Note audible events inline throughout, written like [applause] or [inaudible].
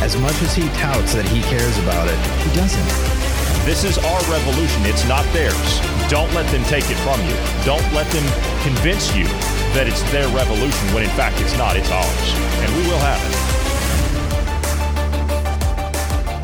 As much as he touts that he cares about it, he doesn't. This is our revolution. It's not theirs. Don't let them take it from you. Don't let them convince you that it's their revolution when in fact it's not. It's ours. And we will have it.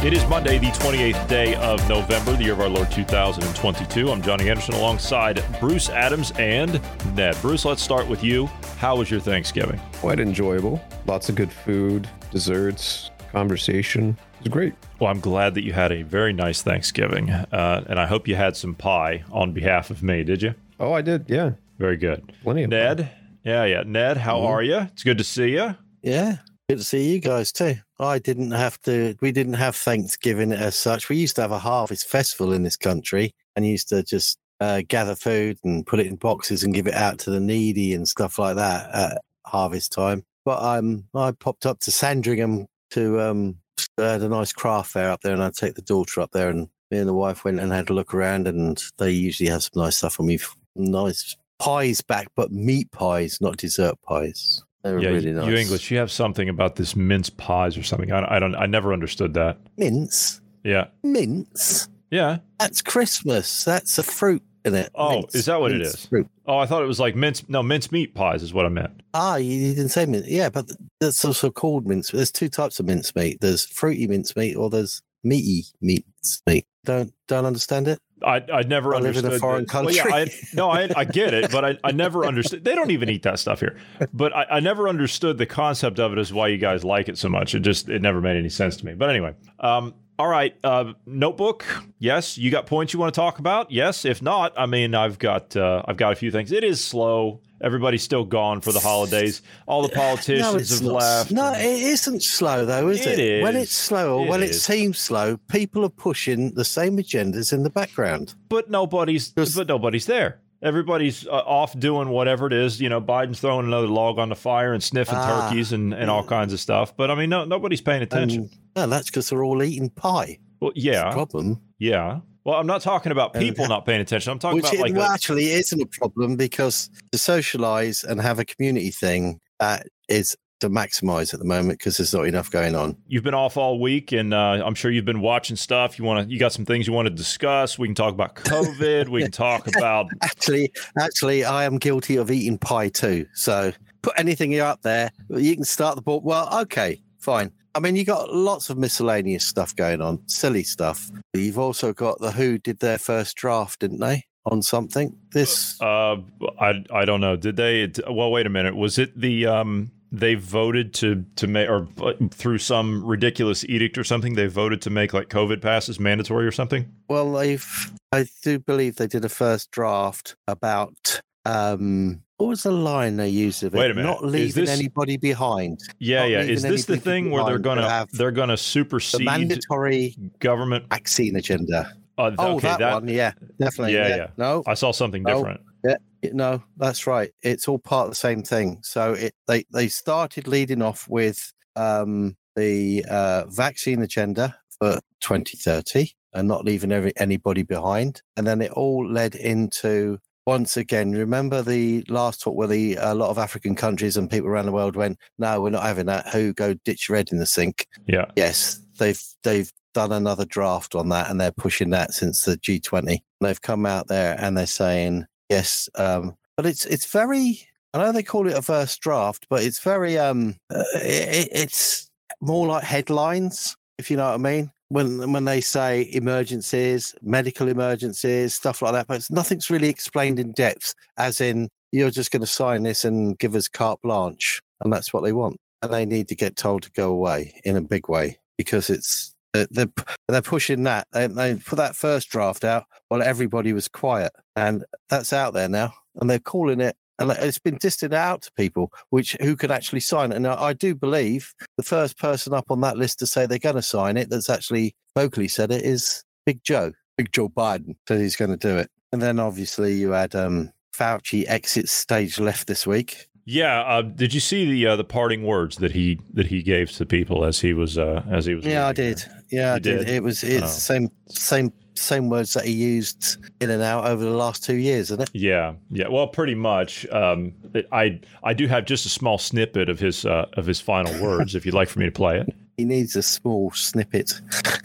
It is Monday, the 28th day of November, the year of our Lord 2022. I'm Johnny Anderson alongside Bruce Adams and Ned. Bruce, let's start with you. How was your Thanksgiving? Quite enjoyable. Lots of good food, desserts, conversation. It was great. Well, I'm glad that you had a very nice Thanksgiving. Uh, and I hope you had some pie on behalf of me, did you? Oh, I did. Yeah. Very good. Plenty of Ned? pie. Yeah, yeah. Ned, how Mhm. are you? It's good to see you. Yeah, good to see you guys too. I didn't have to. We didn't have Thanksgiving as such. We used to have a harvest festival in this country, and used to just uh, gather food and put it in boxes and give it out to the needy and stuff like that at harvest time. But um, I popped up to Sandringham to um, they had a nice craft fair up there, and I'd take the daughter up there, and me and the wife went and had a look around, and they usually have some nice stuff, and we've nice pies back, but meat pies, not dessert pies. They were yeah, really nice. you English, you have something about this mince pies or something. I, I don't. I never understood that. mince. Yeah, Mince. yeah. That's Christmas. That's a fruit it. Oh, Mince. is that what it is? Fruit. Oh, I thought it was like mince. No, mince meat pies is what I meant. Ah, you, didn't say mince. Yeah, but that's also called mince. There's two types of mince meat. There's fruity mince meat or there's meaty mince meat. Don't don't understand it. I I never I live in understood. a foreign that- Well, yeah, I, country. no, I I get it, but I, I never understood. They don't even eat that stuff here. But I, I never understood the concept of it as why you guys like it so much. It just it never made any sense to me. But anyway, um, all right, uh, notebook. Yes, you got points you want to talk about. Yes, if not, I mean, I've got uh, I've got a few things. It is slow. Everybody's still gone for the holidays. All the [sighs] politicians no, have not. left. No, it isn't slow though, is It it? When is. it's slow or It when it is. seems slow, people are pushing the same agendas in the background. but nobody's but nobody's there. Everybody's uh, off doing whatever it is. You know, Biden's throwing another log on the fire and sniffing Ah. turkeys and, and all kinds of stuff. But I mean, no, nobody's paying attention. No, that's because they're all eating pie. well, yeah, problem. yeah. Well, I'm not talking about people ha- not paying attention. I'm talking Which about it, like well, a- actually isn't a problem because to socialize and have a community thing that is to maximize at the moment because there's not enough going on. you've been off all week, and uh, I'm sure you've been watching stuff. You want to, you got some things you want to discuss. We can talk about [laughs] COVID. we can talk about [laughs] Actually, actually, I am guilty of eating pie too. So put anything you up there, you can start the ball. Well, okay, fine. I mean, you got lots of miscellaneous stuff going on, silly stuff. You've also got the WHO did their first draft, didn't they, on something? This Uh, I I don't know. Did they? Well, wait a minute. Was it the um? They voted to to make or uh, through some ridiculous edict or something. They voted to make like COVID passes mandatory or something. Well, they've. I do believe they did a first draft about um. What was the line they used of it? Wait a minute. Not leaving this- anybody behind. Yeah, Not yeah. Is this the thing where they're gonna they're gonna The supersede mandatory government? vaccine agenda. Uh, Oh, okay, that, one. Yeah, definitely. Yeah, Yeah, yeah. No, I saw something Oh. different. Yeah, it- no, that's right. It's all part of the same thing. So it they they started leading off with um, the uh, vaccine agenda for 2030 and not leaving every, anybody behind, and then it all led into once again. Remember the last talk where the a lot of African countries and people around the world went, "No, we're not having that. Who go ditch red in the sink." Yeah. Yes, they've they've done another draft on that, and they're pushing that since the G20. They've come out there and they're saying yes, um, but it's it's very. I know they call it a first draft, but it's very um, uh, it, it's more like headlines, if you know what I mean. When when they say emergencies, medical emergencies, stuff like that, but nothing's really explained in depth. As in, you're just going to sign this and give us carte blanche, and that's what they want. And they need to get told to go away in a big way because it's they're they're, pushing that. They, they put that first draft out while everybody was quiet, and that's out there now, and they're calling it. And it's been distilled out to people, which who could actually sign it. And I, I do believe the first person up on that list to say they're going to sign it, that's actually vocally said it, is Big Joe, Big Joe Biden said he's going to do it. And then obviously you had um, Fauci exit stage left this week. Yeah, uh, did you see the uh, the parting words that he that he gave to people as he was uh, as he was? Yeah, I did. Yeah, I did. did? It was it's Oh. the same same same words that he used in and out over the last two years, isn't it? Yeah, yeah. Well, pretty much. Um, it- I I do have just a small snippet of his uh, of his final words. if you'd like for me to play it. [laughs] He needs a small snippet.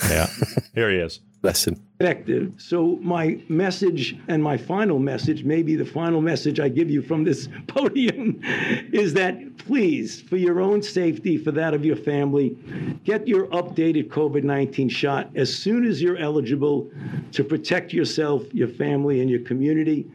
Yeah, [laughs] here he is. Bless him. effective. So my message and my final message, maybe the final message I give you from this [laughs] podium, is that please, for your own safety, for that of your family, get your updated COVID-19 shot as soon as you're eligible to protect yourself, your family, and your community.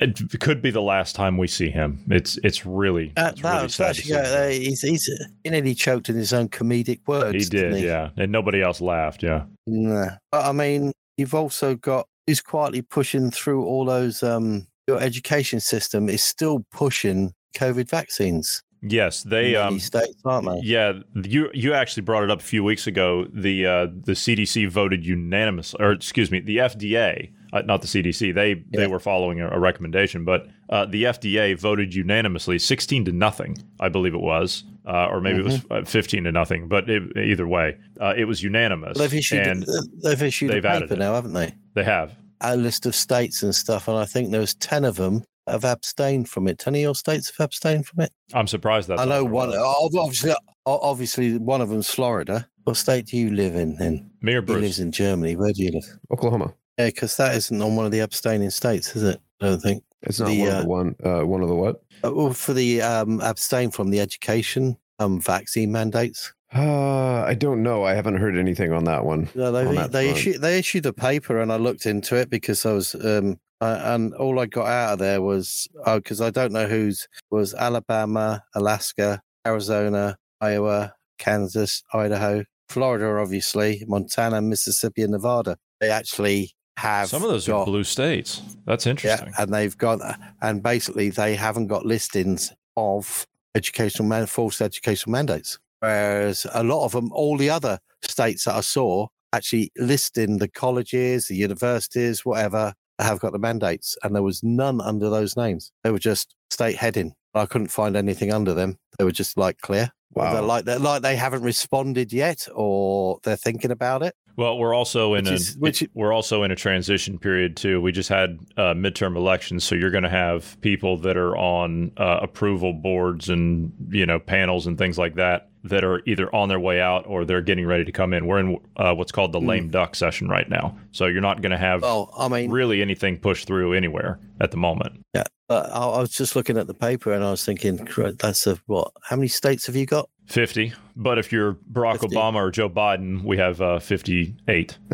It could be the last time we see him. It's it's really, Uh, it's that really sad actually, uh, he's, he's he nearly choked in his own comedic words. He did, yeah, and nobody else laughed. Yeah, Nah. But I mean, you've also got who's quietly pushing through all those. Um, your education system is still pushing COVID vaccines. yes, they um, states, aren't they? Yeah, you you actually brought it up a few weeks ago. The uh, the CDC voted unanimously, or excuse me, the FDA, uh, not the CDC. They they Yeah. were following a, a recommendation, but uh, the FDA voted unanimously, sixteen to nothing, I believe it was, uh, or maybe it was uh, fifteen to nothing. But it, either way, uh, it was unanimous, They've issued, and they've issued they've a paper it. now, haven't they? they have. A list of states and stuff, and I think there was ten of them have abstained from it. Ten of your states have abstained from it. I'm surprised that I know one. Obviously, obviously, one of them's Florida. What state do you live in? Then Me or he lives in Germany. Where do you live? Oklahoma. Yeah, because that isn't on one of the abstaining states, is it? I don't think. It's not The, one uh, of the one. Uh, one of the what? Uh, Well, for the um, abstain from the education um, vaccine mandates. Uh, I don't know. I haven't heard anything on that one. No, on they that they front. issued they issued a paper, and I looked into it because I was um, uh, and all I got out of there was oh, because I don't know who's was Alabama, Alaska, Arizona, Iowa, Kansas, Idaho, Florida, obviously, Montana, Mississippi, and Nevada. They actually have Some of those got, are blue states. That's interesting. Yeah, and they've got, uh, and basically they haven't got listings of educational man, false educational mandates. Whereas a lot of them, all the other states that I saw, actually listing the colleges, the universities, whatever, have got the mandates, and there was none under those names. They were just state heading. I couldn't find anything under them. They were just like clear. Wow. They're like they're like they haven't responded yet, or they're thinking about it. Well, we're also in Which a is- which- we're also in a transition period too. We just had uh, midterm elections, so you're going to have people that are on uh, approval boards and you know panels and things like that that are either on their way out or they're getting ready to come in. We're in uh, what's called the lame duck session right now, so you're not going to have Well, I mean, really anything pushed through anywhere at the moment. Yeah, but I, I was just looking at the paper and I was thinking, "Cra- that's a what? How many states have you got? Fifty, but if you're Barack 50. Obama or Joe Biden, we have uh, fifty-eight. [laughs]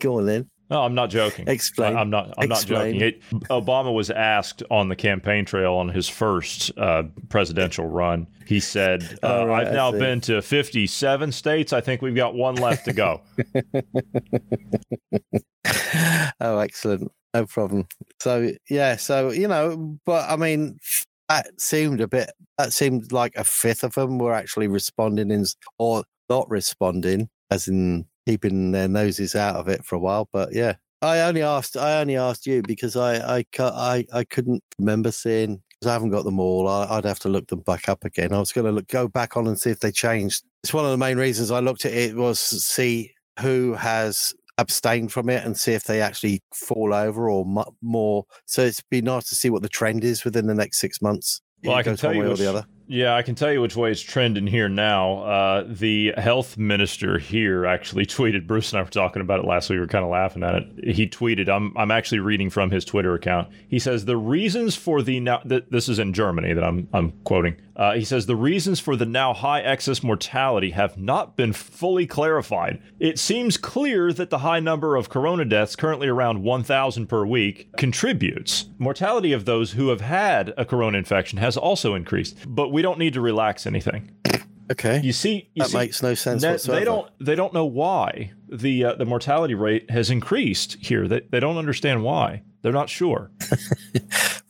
Go on then. No, I'm not joking. Explain. I, am not. I'm Explain. not joking. It, Obama was asked on the campaign trail on his first uh, presidential run. He said, uh, right, "I've now been to 57 states. I think we've got one left to go." [laughs] oh, excellent. No problem. So yeah, so you know, but I mean, that seemed a bit. That seemed like a fifth of them were actually responding in, or not responding, as in keeping their noses out of it for a while. But yeah, I only asked. I only asked you because I I I, I couldn't remember seeing. Because I haven't got them all. I, I'd have to look them back up again. I was going to look, go back on and see if they changed. It's one of the main reasons I looked at it was to see who has abstained from it and see if they actually fall over or mu- more. So it's be nice to see what the trend is within the next six months. Well, I can tell you or the other. Yeah, I can tell you which way it's trending here now. Uh, the health minister here actually [laughs] tweeted. Bruce and I were talking about it last week. We were kind of laughing at it. He tweeted. I'm I'm actually reading from his Twitter account. He says the reasons for the now. Th- this is in Germany that I'm I'm quoting. Uh, he says the reasons for the now high excess mortality have not been fully clarified. It seems clear that the high number of corona deaths, currently around 1,000 per week, contributes. Mortality of those who have had a corona infection has also increased, but we don't need to relax anything. [coughs] Okay. You see, you that see, makes no sense whatsoever. they don't they don't know why the uh, the mortality rate has increased here. They, they don't understand why. They're not sure. [laughs]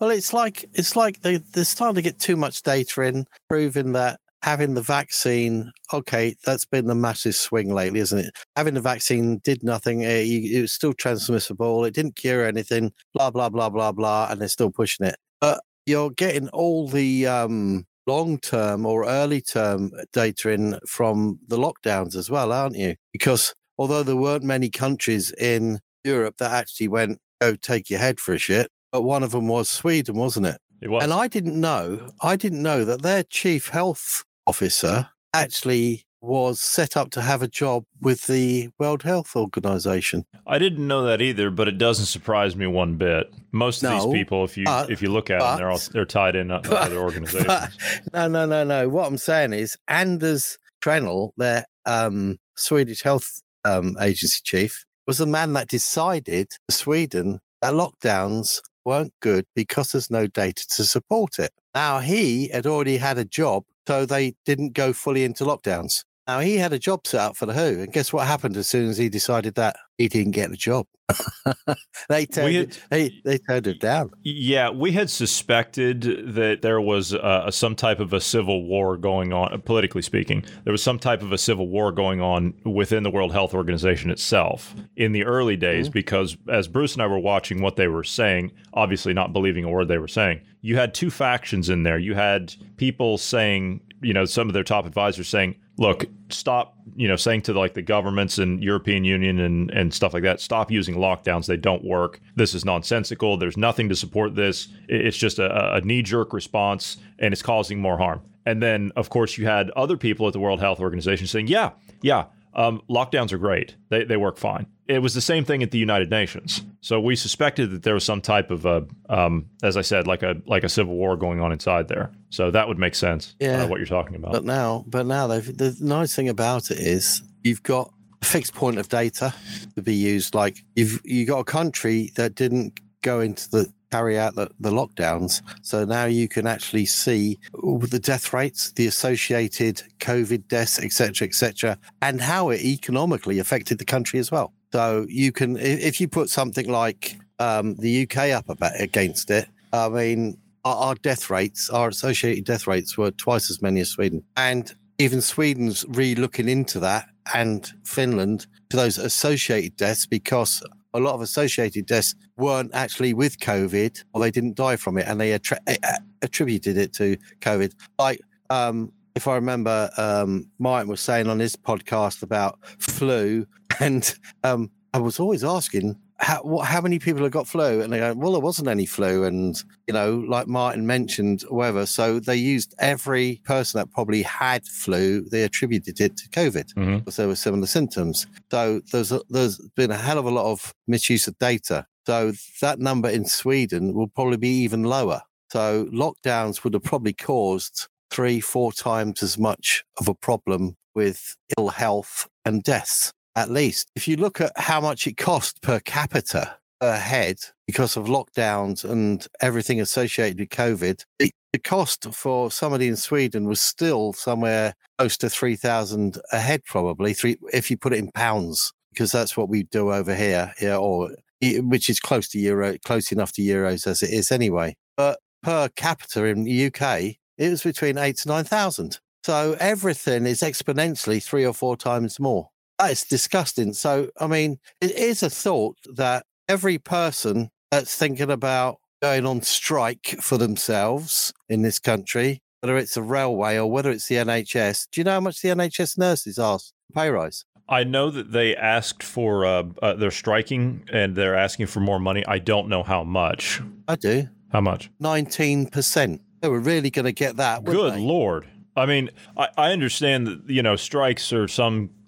Well, it's like it's like they they're starting to get too much data in, proving that having the vaccine, okay, that's been the massive swing lately, isn't it? Having the vaccine did nothing. It, it was still transmissible. It didn't cure anything. Blah blah blah blah blah, and they're still pushing it. But you're getting all the um, long term or early term data in from the lockdowns as well, aren't you? Because although there weren't many countries in Europe that actually went, "Oh, take your head for a shit," but one of them was Sweden, wasn't it? It was. And I didn't know, I didn't know that their chief health officer actually was set up to have a job with the World Health Organization. I didn't know that either, but it doesn't surprise me one bit. Most of No, these people, if you but- if you look at them, they're all they're tied in to other [laughs] organizations. But, no, no, no, no. What I'm saying is Anders Tegnell, their um, Swedish health um, agency chief, was the man that decided Sweden that lockdowns weren't good because there's no data to support it. Now, he had already had a job, so they didn't go fully into lockdowns. Now, he had a job set up for the WHO, and guess what happened as soon as he decided that? He didn't get the job. [laughs] they, turned had- it, they, they turned it down. Yeah, we had suspected that there was uh, some type of a civil war going on, politically speaking. There was some type of a civil war going on within the World Health Organization itself in the early days, because as Bruce and I were watching what they were saying, obviously not believing a word they were saying, you had two factions in there. You had people saying, you know, some of their top advisors saying, look, stop, you know, saying to like the governments and European Union and, and stuff like that, stop using lockdowns. They don't work. This is nonsensical. There's nothing to support this. It's just a, a knee jerk response and it's causing more harm. And then, of course, you had other people at the World Health Organization saying, yeah, yeah, um, lockdowns are great. They, they work fine. It was the same thing at the United Nations. So we suspected that there was some type of a, um, as I said, like a like a civil war going on inside there. So that would make sense. Yeah. uh, what you're talking about. But now, but now the nice thing about it is you've got a fixed point of data to be used. Like you've you got a country that didn't go into the carry out the, the lockdowns, so now you can actually see the death rates, the associated COVID deaths, etc., etc., and how it economically affected the country as well. So you can, if you put something like um, the UK up about against it, I mean, our, our death rates, our associated death rates were twice as many as Sweden. And even Sweden's re looking into that and Finland to those associated deaths because a lot of associated deaths weren't actually with COVID or they didn't die from it and they attra- attributed it to COVID. Like, um, if I remember, um, Martin was saying on his podcast about flu, [laughs] and um, I was always asking, how, what, how many people have got flu? And they go, well, there wasn't any flu. And, you know, like Martin mentioned, whatever. So they used every person that probably had flu, they attributed it to COVID Mhm. because there were similar symptoms. So there's, a, there's been a hell of a lot of misuse of data. So that number in Sweden will probably be even lower. So lockdowns would have probably caused three, four times as much of a problem with ill health and deaths at least. If you look at how much it cost per capita per head because of lockdowns and everything associated with COVID, the, the cost for somebody in Sweden was still somewhere close to 3,000 a head, probably, three, if you put it in pounds, because that's what we do over here, yeah, or which is close to euro, close enough to euros as it is anyway. But per capita in the UK, it was between eight to 9,000. So everything is exponentially three or four times more. That is disgusting. So, I mean, it is a thought that every person that's thinking about going on strike for themselves in this country, whether it's a railway or whether it's the NHS, do you know how much the NHS nurses ask for pay rise? I know that they asked for uh, uh, they're striking and they're asking for more money. I don't know how much. I do. How much? 19%. They were really going to get that. Good they? lord! I mean, I, I understand that you know strikes are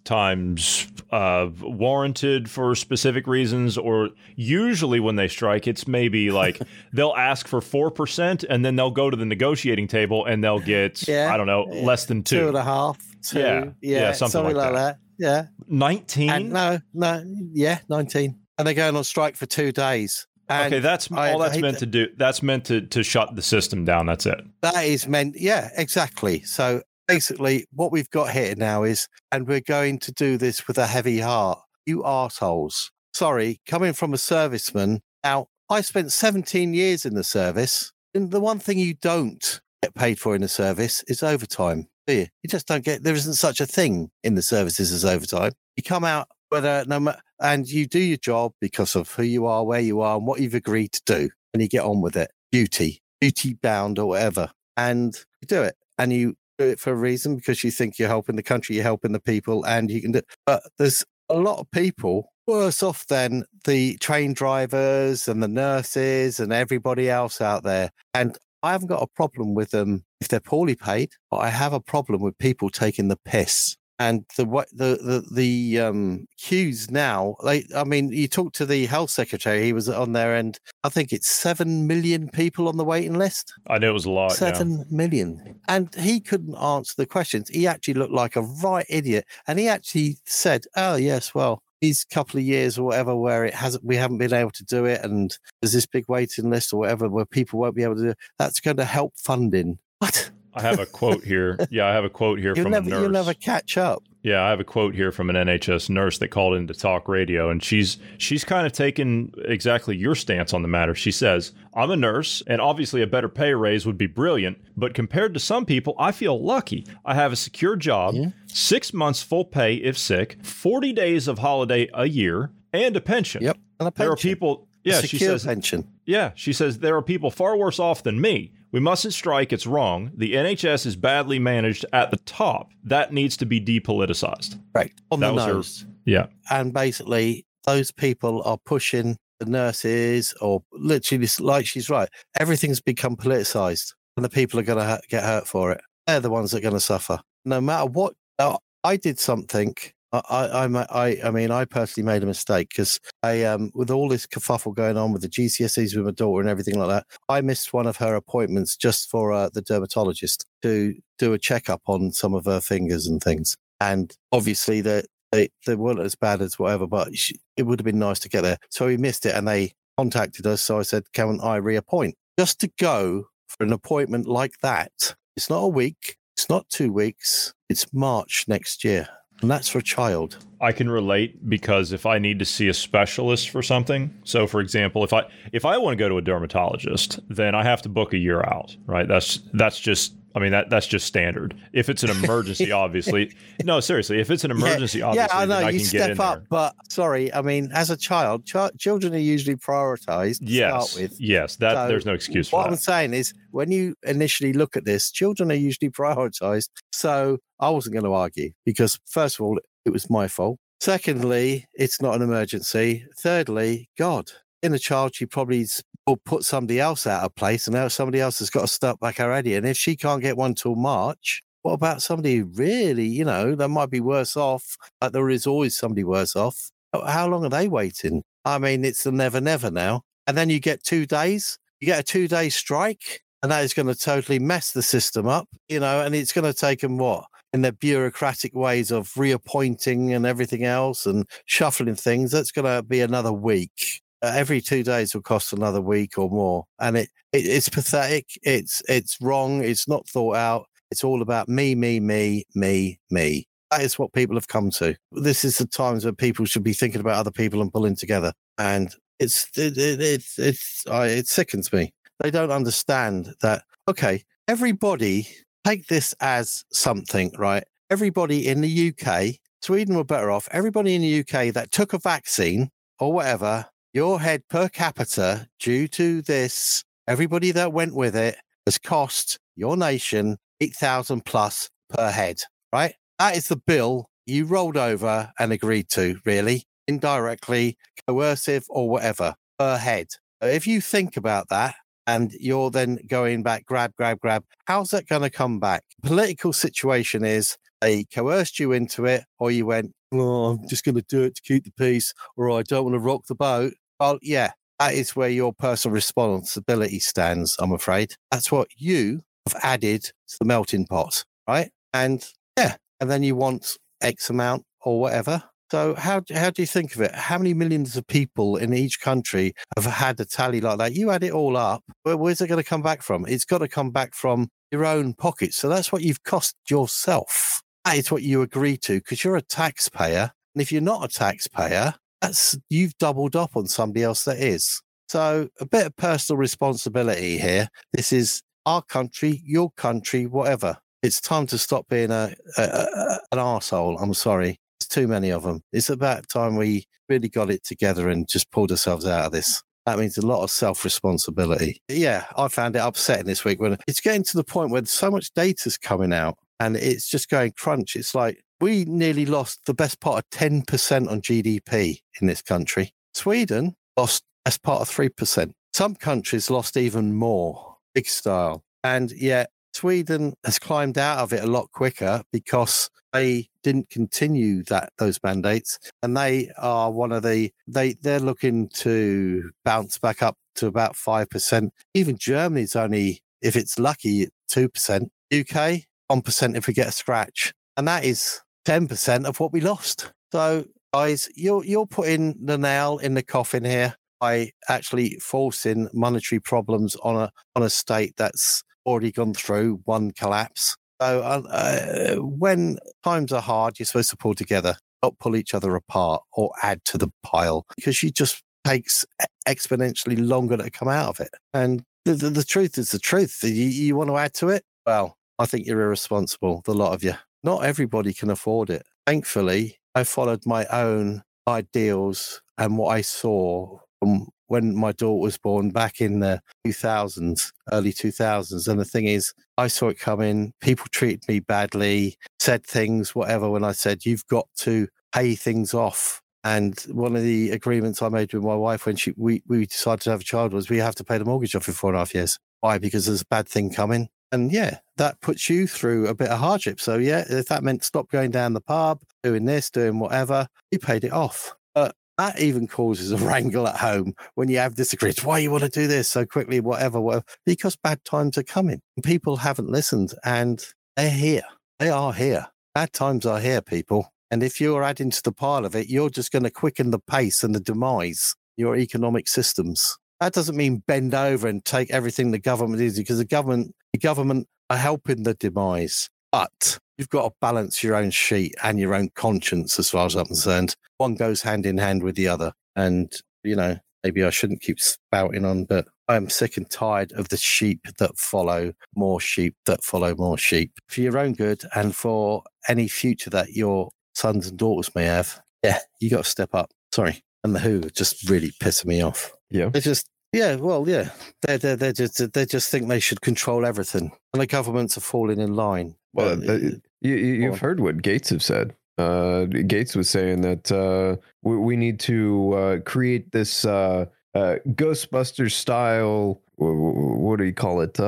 sometimes uh, warranted for specific reasons, or usually when they strike, it's maybe [laughs] like they'll ask for four percent, and then they'll go to the negotiating table and they'll get Yeah. I don't know less than Two two. and a half. Two. Yeah. Yeah. Yeah, something like like that. Yeah. Nineteen. And no, no, yeah, 19. And they're going on strike for two days. And okay, that's I- all that's meant to do. That's meant to to shut the system down. That's it. That is meant, yeah, exactly. So basically, what we've got here now is, and we're going to do this with a heavy heart. You arseholes. Sorry, coming from a serviceman. Now, I spent 17 years in the service, and the one thing you don't get paid for in the service is overtime. do you? You just don't get. There isn't such a thing in the services as overtime. You come out whether no and you do your job because of who you are, where you are, and what you've agreed to do, and you get on with it. Duty, duty bound, or whatever, and you do it, and you do it for a reason because you think you're helping the country, you're helping the people, and you can do. But there's a lot of people worse off than the train drivers and the nurses and everybody else out there. And I haven't got a problem with them if they're poorly paid, but I have a problem with people taking the piss. And the what the the the um, queues now, like I mean, you talk to the health secretary, he was on there, and I think it's seven million people on the waiting list. I know it was a lot. yeah. Seven million, And he couldn't answer the questions. He actually looked like a right idiot. And he actually said, Oh, yes, well, these couple of years or whatever where it hasn't we haven't been able to do it and there's this big waiting list or whatever where people won't be able to do it. That's going to help funding. What? I have a quote here. [laughs] Yeah, I have a quote here You'll from never a nurse. you'll never catch up. Yeah, I have a quote here from an NHS nurse that called into talk radio, and she's she's kind of taken exactly your stance on the matter. She says, "I'm a nurse, and obviously a better pay raise would be brilliant, but compared to some people, I feel lucky. I have a secure job, six months full pay if sick, forty days of holiday a year, and a pension. Yep. And a There are pension. people. Yeah, she secure says. pension. Yeah, she says there are people far worse off than me. We mustn't strike. It's wrong. The NHS is badly managed at the top. That needs to be depoliticized. Right. On That the was her- Yeah. and basically those people are pushing the nurses or literally like she's right everything's become politicized and the people are going to get hurt for it they're the ones that are going to suffer no matter what uh, i did something I, I, I, I, mean, I personally made a mistake because I, um, with all this kerfuffle going on with the GCSEs with my daughter and everything like that, I missed one of her appointments just for uh, the dermatologist to do a checkup on some of her fingers and things. And obviously, the they, they weren't as bad as whatever, but she, it would have been nice to get there. So we missed it and they contacted us. So I said, can I reappoint? Just to go for an appointment like that, it's not a week, it's not two weeks, it's March next year. And that's for a child. I can relate because if I need to see a specialist for something, so for example, if I if I want to go to a dermatologist, then I have to book a year out, right? That's that's just I mean that that's just standard. If it's an [laughs] emergency, obviously, [laughs] no, seriously, if it's an emergency, yeah, obviously, yeah, I know I you can step up, there. but sorry, I mean, as a child, ch- children are usually prioritized to Yes, start with. yes, that So there's no excuse for What I'm saying is, when you initially look at this, children are usually prioritized. So I wasn't going to argue because, first of all, it was my fault. Secondly, it's not an emergency. Thirdly, God, in a child, she probably will put somebody else out of place, and now somebody else has got to start back already. And if she can't get one till March, what about somebody really, you know, that might be worse off? Like there is always somebody worse off. How long are they waiting? I mean, it's the never, never now. And then you get two days, you get a two day strike, and that is going to totally mess the system up, you know, and it's going to take them what? In their bureaucratic ways of reappointing and everything else and shuffling things, that's going to be another week. Uh, every two days will cost another week or more, and it, it it's pathetic. It's it's wrong. It's not thought out. It's all about me, me, me, me, me. That is what people have come to. This is the times where people should be thinking about other people and pulling together. And it's it, it, it's it's I, it sickens me. They don't understand that. Okay, everybody take this as something, right? Everybody in the UK, Sweden were better off. Everybody in the UK that took a vaccine or whatever, your head per capita due to this, everybody that went with it has cost your nation 8,000 plus per head, right? That is the bill you rolled over and agreed to, really, indirectly, coercive or whatever per head. If you think about that, and you're then going back, grab, grab, grab. How's that going to come back? Political situation is they coerced you into it, or you went, oh, I'm just going to do it to keep the peace, or I don't want to rock the boat. Well, yeah, that is where your personal responsibility stands, I'm afraid. That's what you have added to the melting pot, right? And yeah, and then you want X amount or whatever. So how how do you think of it? How many millions of people in each country have had a tally like that? You add it all up. Where, where's it going to come back from? It's got to come back from your own pocket. So that's what you've cost yourself. That is what you agree to because you're a taxpayer. And if you're not a taxpayer, that's you've doubled up on somebody else that is. So a bit of personal responsibility here. This is our country, your country, whatever. It's time to stop being a, a, a an asshole. I'm sorry. There's too many of them. It's about time we really got it together and just pulled ourselves out of this. That means a lot of self responsibility. Yeah, I found it upsetting this week when it's getting to the point where so much data's coming out and it's just going crunch. It's like we nearly lost the best part of 10% on GDP in this country. Sweden lost as part of 3%. Some countries lost even more, big style. And yet Sweden has climbed out of it a lot quicker because they didn't continue that those mandates and they are one of the they they're looking to bounce back up to about 5% even germany's only if it's lucky 2% uk 1% if we get a scratch and that is 10% of what we lost so guys you're you're putting the nail in the coffin here by actually forcing monetary problems on a on a state that's already gone through one collapse so uh, when times are hard, you're supposed to pull together, not pull each other apart or add to the pile because she just takes exponentially longer to come out of it. And the, the, the truth is the truth. You, you want to add to it? Well, I think you're irresponsible, the lot of you. Not everybody can afford it. Thankfully, I followed my own ideals and what I saw from when my daughter was born back in the 2000s, early 2000s. And the thing is, I saw it coming. People treated me badly, said things, whatever, when I said, you've got to pay things off. And one of the agreements I made with my wife when she we, we decided to have a child was we have to pay the mortgage off in four and a half years. Why? Because there's a bad thing coming. And yeah, that puts you through a bit of hardship. So yeah, if that meant stop going down the pub, doing this, doing whatever, you paid it off. But that even causes a [laughs] wrangle at home when you have disagreements. Why you want to do this so quickly, whatever, whatever, because bad times are coming. People haven't listened and they're here. They are here. Bad times are here, people. And if you're adding to the pile of it, you're just going to quicken the pace and the demise your economic systems. That doesn't mean bend over and take everything the government is because the government, the government are helping the demise. But you've got to balance your own sheet and your own conscience, as far as I'm concerned. One goes hand in hand with the other. And, you know, maybe I shouldn't keep spouting on, but I'm sick and tired of the sheep that follow more sheep that follow more sheep. For your own good and for any future that your sons and daughters may have, yeah, you got to step up. Sorry. And the WHO just really pissing me off. Yeah. They just yeah, well, yeah, they they they just they just think they should control everything, and the governments are falling in line. Well, Uh, you, you, have heard what Gates have said. Uh, Gates was saying that uh, we, we need to uh, create this uh, uh, Ghostbusters style. wh- wh- What do you call it?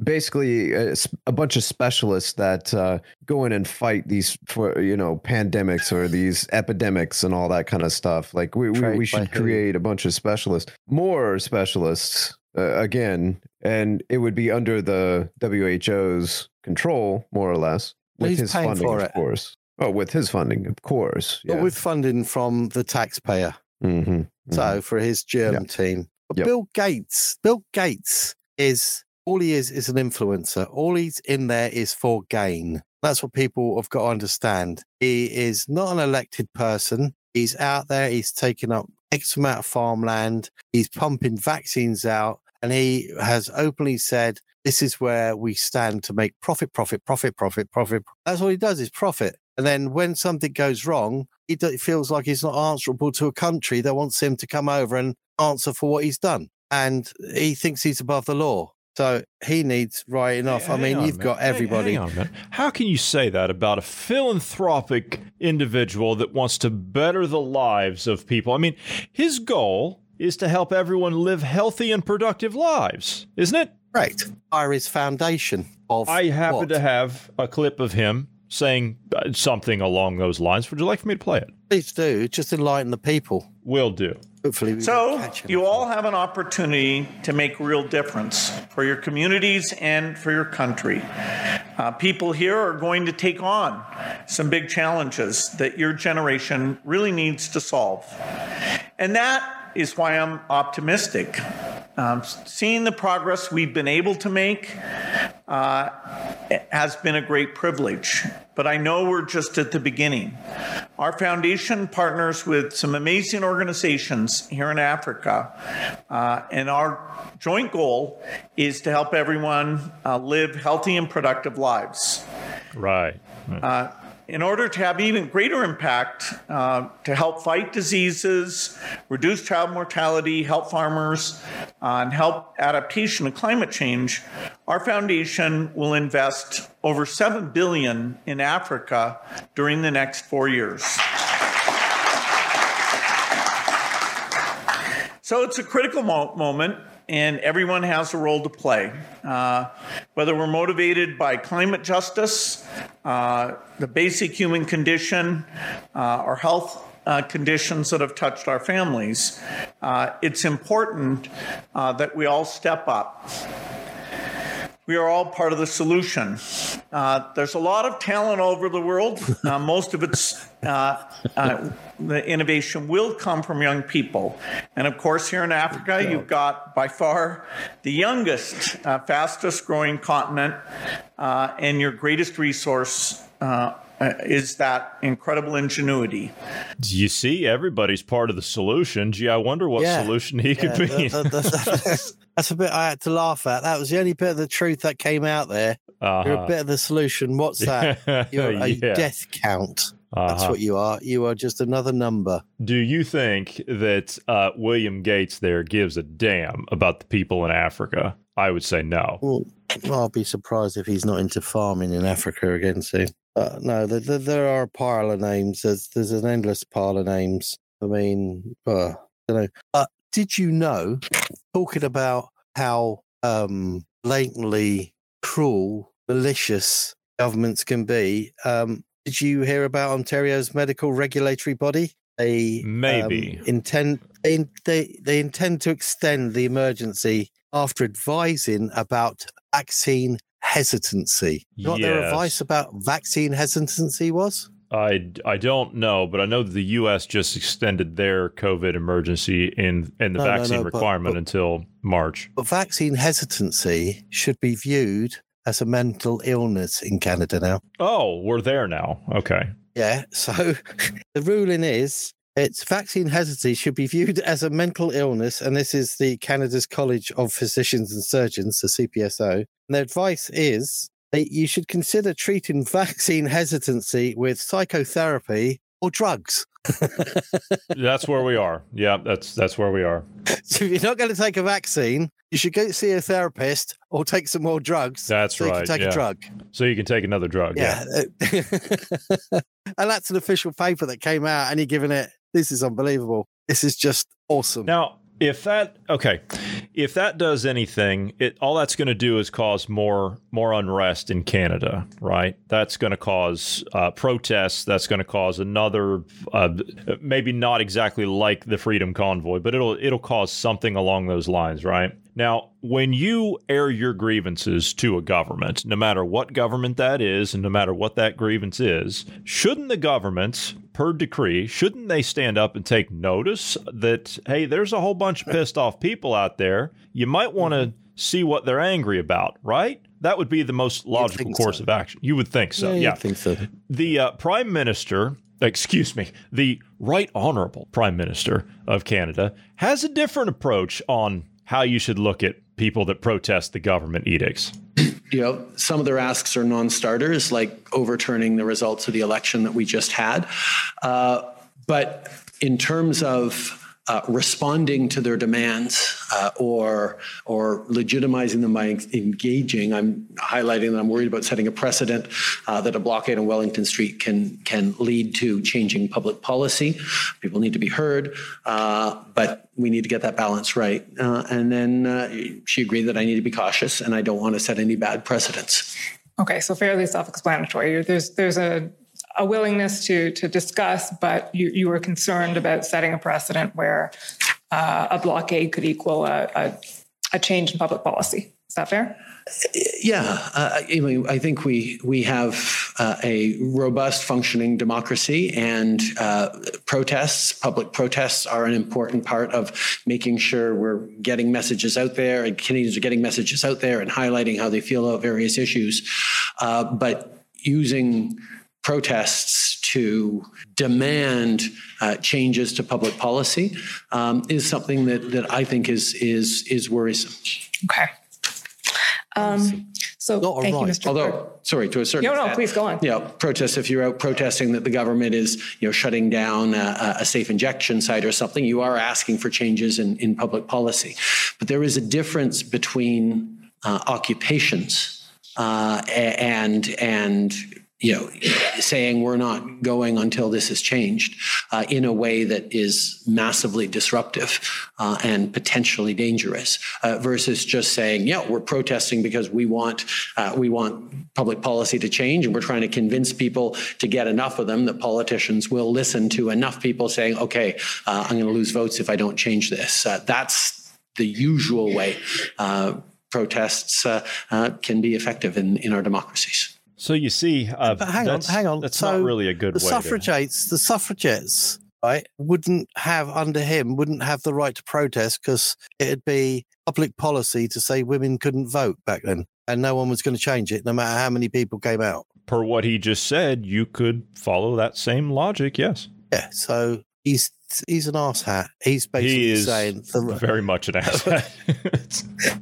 Uh, basically, a, bunch of specialists that uh, go in and fight these, for, you know, pandemics or these epidemics and all that kind of stuff. Like we we, we should create a bunch of specialists, more specialists uh, again, and it would be under the WHO's control, more or less, with Who's his funding, of course. Oh, with his funding, of course. but with funding from the taxpayer. hmm So for his German team, but Yep. Bill Gates, Bill Gates is all he is is an influencer. All he's in there is for gain. That's what people have got to understand. He is not an elected person. He's out there. He's taking up X amount of farmland. He's pumping vaccines out, and he has openly said, "This is where we stand to make profit, profit, profit, profit, profit." That's all he does is profit. And then when something goes wrong, he feels like he's not answerable to a country that wants him to come over and answer for what he's done. And he thinks he's above the law. So he needs writing off. I mean, on you've got minute. Hang- everybody. Hang on. How can you say that about a philanthropic individual that wants to better the lives of people? I mean, his goal is to help everyone live healthy and productive lives, isn't it? Right. Iris Foundation of I happen what? to have a clip of him saying uh, something along those lines. Would you like for me to play it? Please do. Just enlighten the people. Will do. Hopefully, we So, won't catch him. you all have an opportunity to make real difference for your communities and for your country. Uh, people here are going to take on some big challenges that your generation really needs to solve. And that is why I'm optimistic. Um, seeing the progress we've been able to make, uh, has been a great privilege, but I know we're just at the beginning. Our foundation partners with some amazing organizations here in Africa, uh, and our joint goal is to help everyone uh, live healthy and productive lives. Right. Uh, in order to have even greater impact uh, to help fight diseases, reduce child mortality, help farmers, uh, and help adaptation to climate change, our foundation will invest over 7 billion in Africa during the next 4 years. So it's a critical mo- moment and everyone has a role to play. Uh, whether we're motivated by climate justice, uh, the basic human condition, uh, or health uh, conditions that have touched our families, uh, it's important uh, that we all step up. We are all part of the solution. Uh, there's a lot of talent all over the world. Uh, [laughs] most of its uh, uh, the innovation will come from young people, and of course, here in Africa, you've got by far the youngest, uh, fastest growing continent, uh, and your greatest resource. is that incredible ingenuity? You see, everybody's part of the solution. Gee, I wonder what yeah. solution he could be. The, the, the, that's a bit I had to laugh at. That was the only bit of the truth that came out there. Uh-huh. You're a bit of the solution. What's that? [laughs] You're a yeah. death count. Uh-huh. That's what you are. You are just another number. Do you think that uh, William Gates there gives a damn about the people in Africa? I would say no. Well, I'll be surprised if he's not into farming in Africa again soon. Uh, no, there, there, there, are a pile of names. There's, there's an endless pile of names. I mean, uh, I don't know. Uh, did you know, talking about how um, blatantly cruel, malicious governments can be, um, did you hear about Ontario's medical regulatory body? They maybe um, intend they, they they intend to extend the emergency after advising about vaccine hesitancy. What yes. their advice about vaccine hesitancy was? I, I don't know, but I know that the U.S. just extended their COVID emergency in in the no, vaccine no, no, requirement but, but, until March. But vaccine hesitancy should be viewed as a mental illness in Canada now. Oh, we're there now. Okay. Yeah. So [laughs] the ruling is it's vaccine hesitancy should be viewed as a mental illness, and this is the Canada's College of Physicians and Surgeons, the CPSO. And the advice is you should consider treating [laughs] vaccine hesitancy with psychotherapy or drugs. [laughs] that's where we are. Yeah, that's that's where we are. So if you're not going to take a vaccine, you should go see a therapist or take some more drugs. That's so right. take yeah. a drug. So you can take another drug. Yeah. yeah. Uh, [laughs] and that's an official paper that came out, and you're giving it. This is unbelievable. This is just awesome. Now, if that okay. If that does anything it all that's going to do is cause more more unrest in canada right? That's going to cause uh, protests that's going to cause another uh, maybe not exactly like the freedom convoy but it'll it'll cause something along those lines right? Now, when you air your grievances to a government, no matter what government that is and no matter what that grievance is, shouldn't the government, per decree, shouldn't they stand up and take notice that, hey, there's a whole bunch of pissed off people out there. You might want to see what they're angry about, right? That would be the most logical course so. of action. You would think so. Yeah, yeah. think so. The uh, prime minister excuse me, the Right Honorable Prime Minister of Canada has a different approach on how you should look at people that protest the government edicts? You know, some of their asks are non starters, like overturning the results of the election that we just had. Uh, but in terms of uh, responding to their demands uh, or or legitimizing them by engaging. I'm highlighting that I'm worried about setting a precedent uh, that a blockade on Wellington Street can can lead to changing public policy. People need to be heard, uh, but we need to get that balance right. Uh, and then uh, she agreed that I need to be cautious and I don't want to set any bad precedents. Okay, so fairly self-explanatory. There's there's a a willingness to to discuss, but you, you were concerned about setting a precedent where uh, a blockade could equal a, a, a, change in public policy. Is that fair? Yeah, uh, I mean, I think we we have uh, a robust functioning democracy, and uh, protests, public protests, are an important part of making sure we're getting messages out there, and Canadians are getting messages out there and highlighting how they feel about various issues. Uh, but using protests to demand uh, changes to public policy um, is something that that I think is is is worrisome. Okay. Um, so thank you, Mr. Although, sorry, to a certain No, no, extent, please go on. You know, protests. If you're out protesting that the government is, you know, shutting down a, a safe injection site or something, you are asking for changes in, in public policy. But there is a difference between uh, occupations uh, and and you know, saying we're not going until this is changed uh, in a way that is massively disruptive uh, and potentially dangerous, uh, versus just saying, yeah, we're protesting because we want uh, we want public policy to change, and we're trying to convince people to get enough of them that politicians will listen to enough people saying, okay, uh, I'm going to lose votes if I don't change this. Uh, that's the usual way protests can be effective in, in our democracies. So you see, uh, But hang on, hang on. That's so not really a good the way. to- suffragettes, the suffragettes, right, wouldn't have under him wouldn't have the right to protest because it'd be public policy to say women couldn't vote back then, and no one was going to change it, no matter how many people came out. per what he just said, you could follow that same logic. Yes, Yeah, so he's he's an ass hat. He's basically he is saying the, very much an [laughs] asset. [laughs]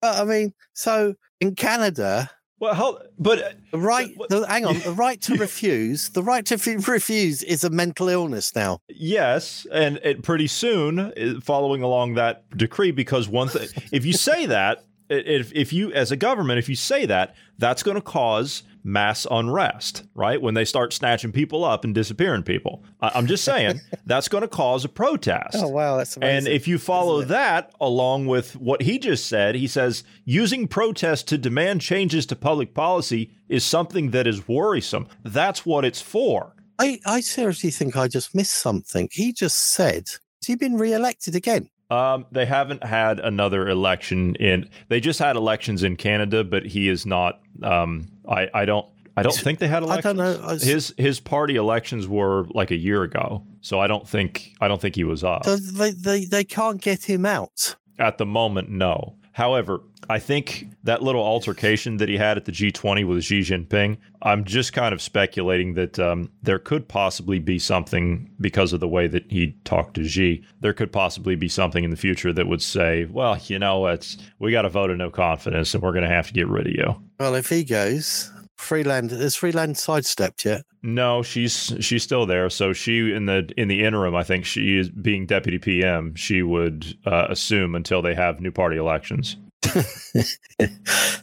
But I mean, so in Canada, well, but the right, the, hang on, [laughs] the right to refuse, the right to f- refuse is a mental illness now. Yes, and it, pretty soon, uh, following along that decree, because one thing, if you say that, if if you as a government, if you say that, that's going to cause mass unrest, right? When they start snatching people up and disappearing people, I, I'm just saying [laughs] that's going to cause a protest. Oh wow, that's And if you follow that along with what he just said, he says using protest to demand changes to public policy is something that is worrisome. That's what it's for. I, I seriously think I just missed something. He just said, has he been re-elected again? Um, they haven't had another election in. They just had elections in Canada, but he is not. Um, I I don't. I don't think they had elections. I don't know. I was- His his party elections were like a year ago, so I don't think I don't think he was up they, they, they can't get him out. at the moment. No. However, I think that little altercation that he had at the G20 with Xi Jinping, I'm just kind of speculating that um, there could possibly be something because of the way that he talked to Xi. There could possibly be something in the future that would say, well, you know, it's we got a vote of no confidence and we're going to have to get rid of you. Well, if he goes, Freeland, is Freeland sidestepped yet? No, she's she's still there. So she in the in the interim, I think she is being deputy PM. She would uh, assume until they have new party elections. [laughs]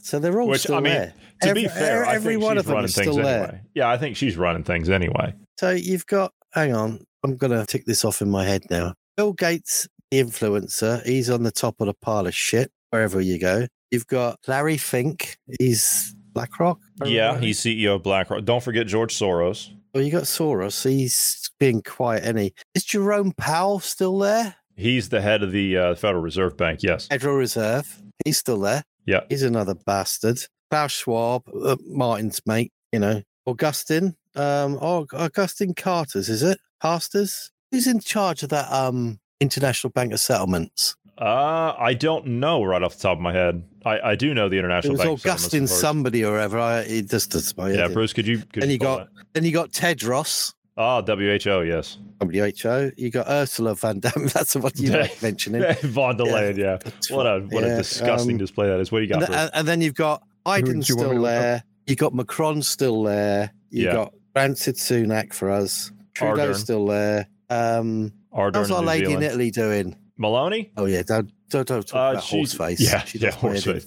So they're all Which still I mean, there. to every, be fair, every one of them is still anyway. there. Yeah, I think she's running things anyway. So you've got, hang on, I'm going to tick this off in my head now. Bill Gates, the influencer, he's on the top of the pile of shit wherever you go. You've got Larry Fink, he's BlackRock. Yeah, he's CEO of BlackRock. Don't forget George Soros. Well, you got Soros, he's being quiet, any. Is Jerome Powell still there? He's the head of the uh, Federal Reserve Bank. Yes. Federal Reserve, he's still there. Yeah. He's another bastard. Klaus Schwab, uh, Martin's mate, you know. Augustine, um, oh, Augustine Carter's, is it? Pastors? Who's in charge of that um International Bank of Settlements? Uh, I don't know right off the top of my head. I, I do know the international. It International was Bank. of Settlements Augustine somebody or ever. I, it just does my Yeah, head. Bruce, could you? Could Then you you pull got then you got Tedros, Ah, oh, WHO. Yes. WHO. You got Ursula van Dam. [laughs] That's the one you like [laughs] mentioning. Von der Leyen. Yeah. What a what a disgusting um, display that is. What do you got? And, Bruce? th- and then you've got Who Biden's do you still to look there. You got Macron still there. You Yeah. got Rancid Sunak for us. Trudeau's Ardern. still there. Um, Ardern how's our in New lady in Italy doing? Meloni. Oh yeah, don't don't, don't talk Uh, about horse face. yeah, She yeah, horse face.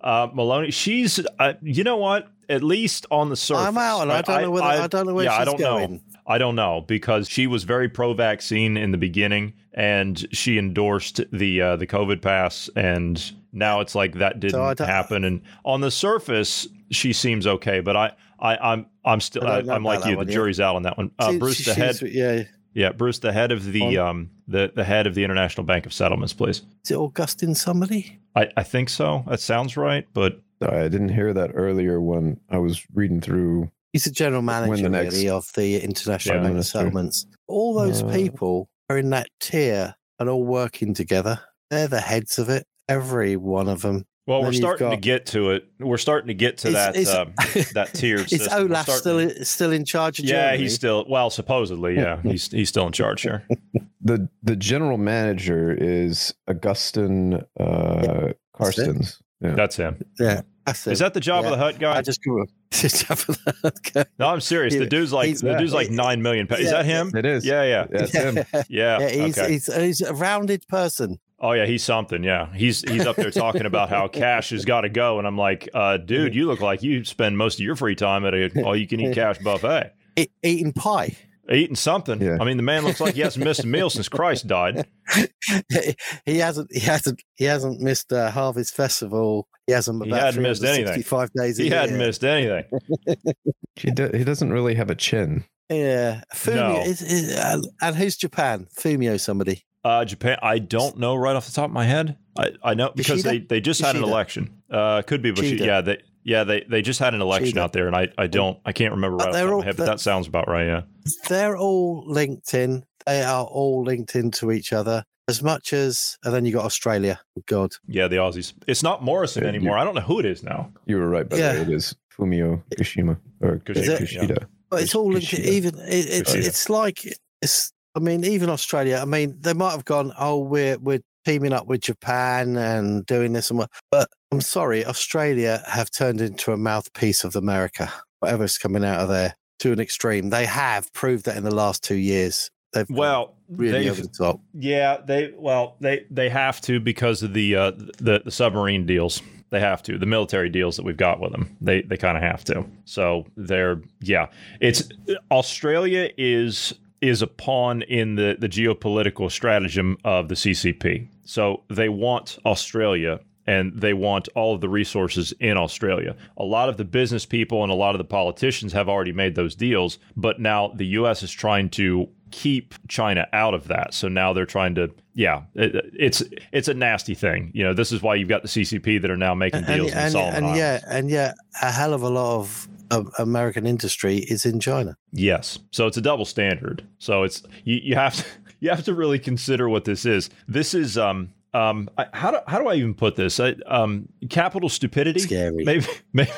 Uh, Meloni, she's uh, you know what? At least on the surface, I'm out, and I don't know whether- I don't know where yeah, I she's don't know. going. I don't know because she was very pro-vaccine in the beginning, and she endorsed the uh, the COVID pass, and now it's like that didn't I don't- happen. And on the surface, she seems okay, but I, I I'm I'm still I I, I'm like you. one the yet. jury's out on that one. Uh, She- Bruce, the head. Yeah, Yeah, Bruce, the head of the um the the head of the International Bank of Settlements, please. Is it Augustine somebody? I I think so. That sounds right, but Sorry, I didn't hear that earlier when I was reading through. He's the general manager the next really of the International Prime Bank of Minister. Settlements. All those Uh, people are in that tier and all working together. They're the heads of it. Every one of them. Well, we're Then you've starting to get to it. We're starting to get to It's- that it's- um, [laughs] that tier. Is system. Olaf starting still still in charge of Yeah, Germany? he's still well, supposedly, yeah. [laughs] he's he's still in charge here. the The general manager is Augustin uh, Carstens. Yeah. That's him. Yeah. That's Is that the job of the Hut guy? I just grew up. Job of the Hut guy. No, I'm serious. The dude's like he's- the dude's like nine million. Pa- is that him? It is. Yeah, yeah, That's him. [laughs] yeah. Yeah, he's, okay. he's, he's a rounded person. Oh yeah, he's something. Yeah, he's he's up there talking about how cash has got to go, and I'm like, uh, dude, you look like you spend most of your free time at a all you can eat [laughs] cash buffet, E- eating pie. eating something. Yeah. I mean, the man looks like he hasn't missed a meal since Christ died. [laughs] he hasn't. He hasn't. He hasn't missed uh, Harvest Festival. He hasn't. He hadn't missed anything. 365 days. a He hadn't year. missed anything. He do, he doesn't really have a chin. Yeah, Fumio. No. Is, is, uh, and who's Japan? Fumio, somebody. Uh, Japan, I don't know right off the top of my head. I, I know because they, they just had an election. Uh, could be, but Ishida. yeah, they yeah they, they just had an election Ishida. out there, and I, I don't I can't remember right off the they're top of my head, but that sounds about right. Yeah. They're all linked in. They are all linked into each other as much as. And then you got Australia. God. Yeah, the Aussies. It's not Morrison Yeah, you- anymore. I don't know who it is now. You were right, by Yeah. the way. It is Fumio Kishima or Is it? Kushida. But it's all linked. Even it, it's Kushida. it's like it's. I mean, even Australia. I mean, they might have gone. Oh, we're we're teaming up with Japan and doing this and what. But I'm sorry, Australia have turned into a mouthpiece of America. Whatever's coming out of there to an extreme. They have proved that in the last two years. They've Well, really over the top. Yeah, they well they they have to because of the uh, the the submarine deals. They have to the military deals that we've got with them. They they kind of have to. So they're yeah. It's Australia is is a pawn in the the geopolitical stratagem of the CCP. So they want Australia and they want all of the resources in Australia. A lot of the business people and a lot of the politicians have already made those deals, but now the US is trying to keep China out of that. So now they're trying to yeah, it, it's it's a nasty thing. You know, this is why you've got the CCP that are now making And, deals in and, and yeah, and yeah, a hell of a lot of American industry is in China. Yes. So it's a double standard. So it's you, you have to [laughs] you have to really consider what this is. This is um um I, how do how do I even put this? I, um capital stupidity. Scary. Maybe [laughs] maybe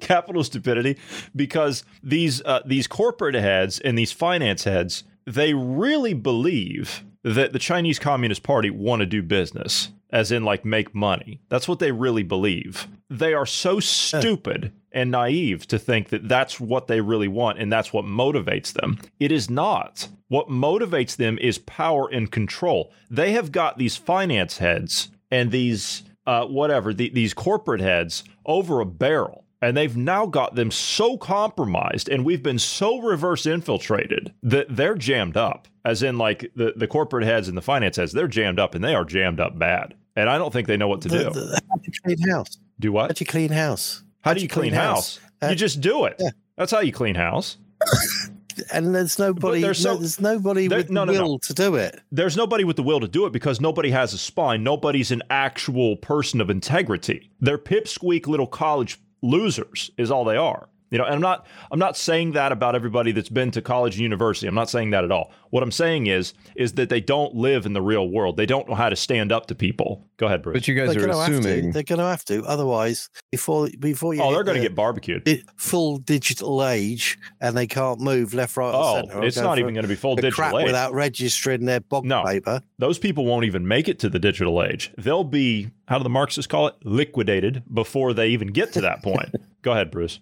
capital stupidity because these uh, these corporate heads and these finance heads they really believe that the Chinese Communist Party want to do business as in like make money. That's what they really believe. They are so stupid and naive to think that that's what they really want and that's what motivates them. It is not. What motivates them is power and control. They have got these finance heads and these uh, whatever the, these corporate heads over a barrel. And they've now got them so compromised, and we've been so reverse infiltrated that they're jammed up. As in, like the, the corporate heads and the finance heads, they're jammed up, and they are jammed up bad. And I don't think they know what to The- do. the- how do you clean house? do what? How do you clean house? How do you clean house? Uh, you just do it. yeah. That's how you clean house. [laughs] and there's nobody. there's no, there's nobody there- with no, no, no. will to do it. There's nobody with the will to do it because nobody has a spine. Nobody's an actual person of integrity. They're pipsqueak little college losers is all they are. You know, and I'm not I'm not saying that about everybody that's been to college and university. I'm not saying that at all. What I'm saying is is that they don't live in the real world. They don't know how to stand up to people. Go ahead, Bruce. But you guys They're are going to have to. assuming. They're going to have to. Otherwise, before before you oh, they're going to the get barbecued. di- full digital age and they can't move left, right, or Oh, centre. or it's not even going to be full digital crap age. without registering their bog No. paper. Those people won't even make it to the digital age. They'll be, how do the Marxists call it? Liquidated before they even get to that point. [laughs] Go ahead, Bruce.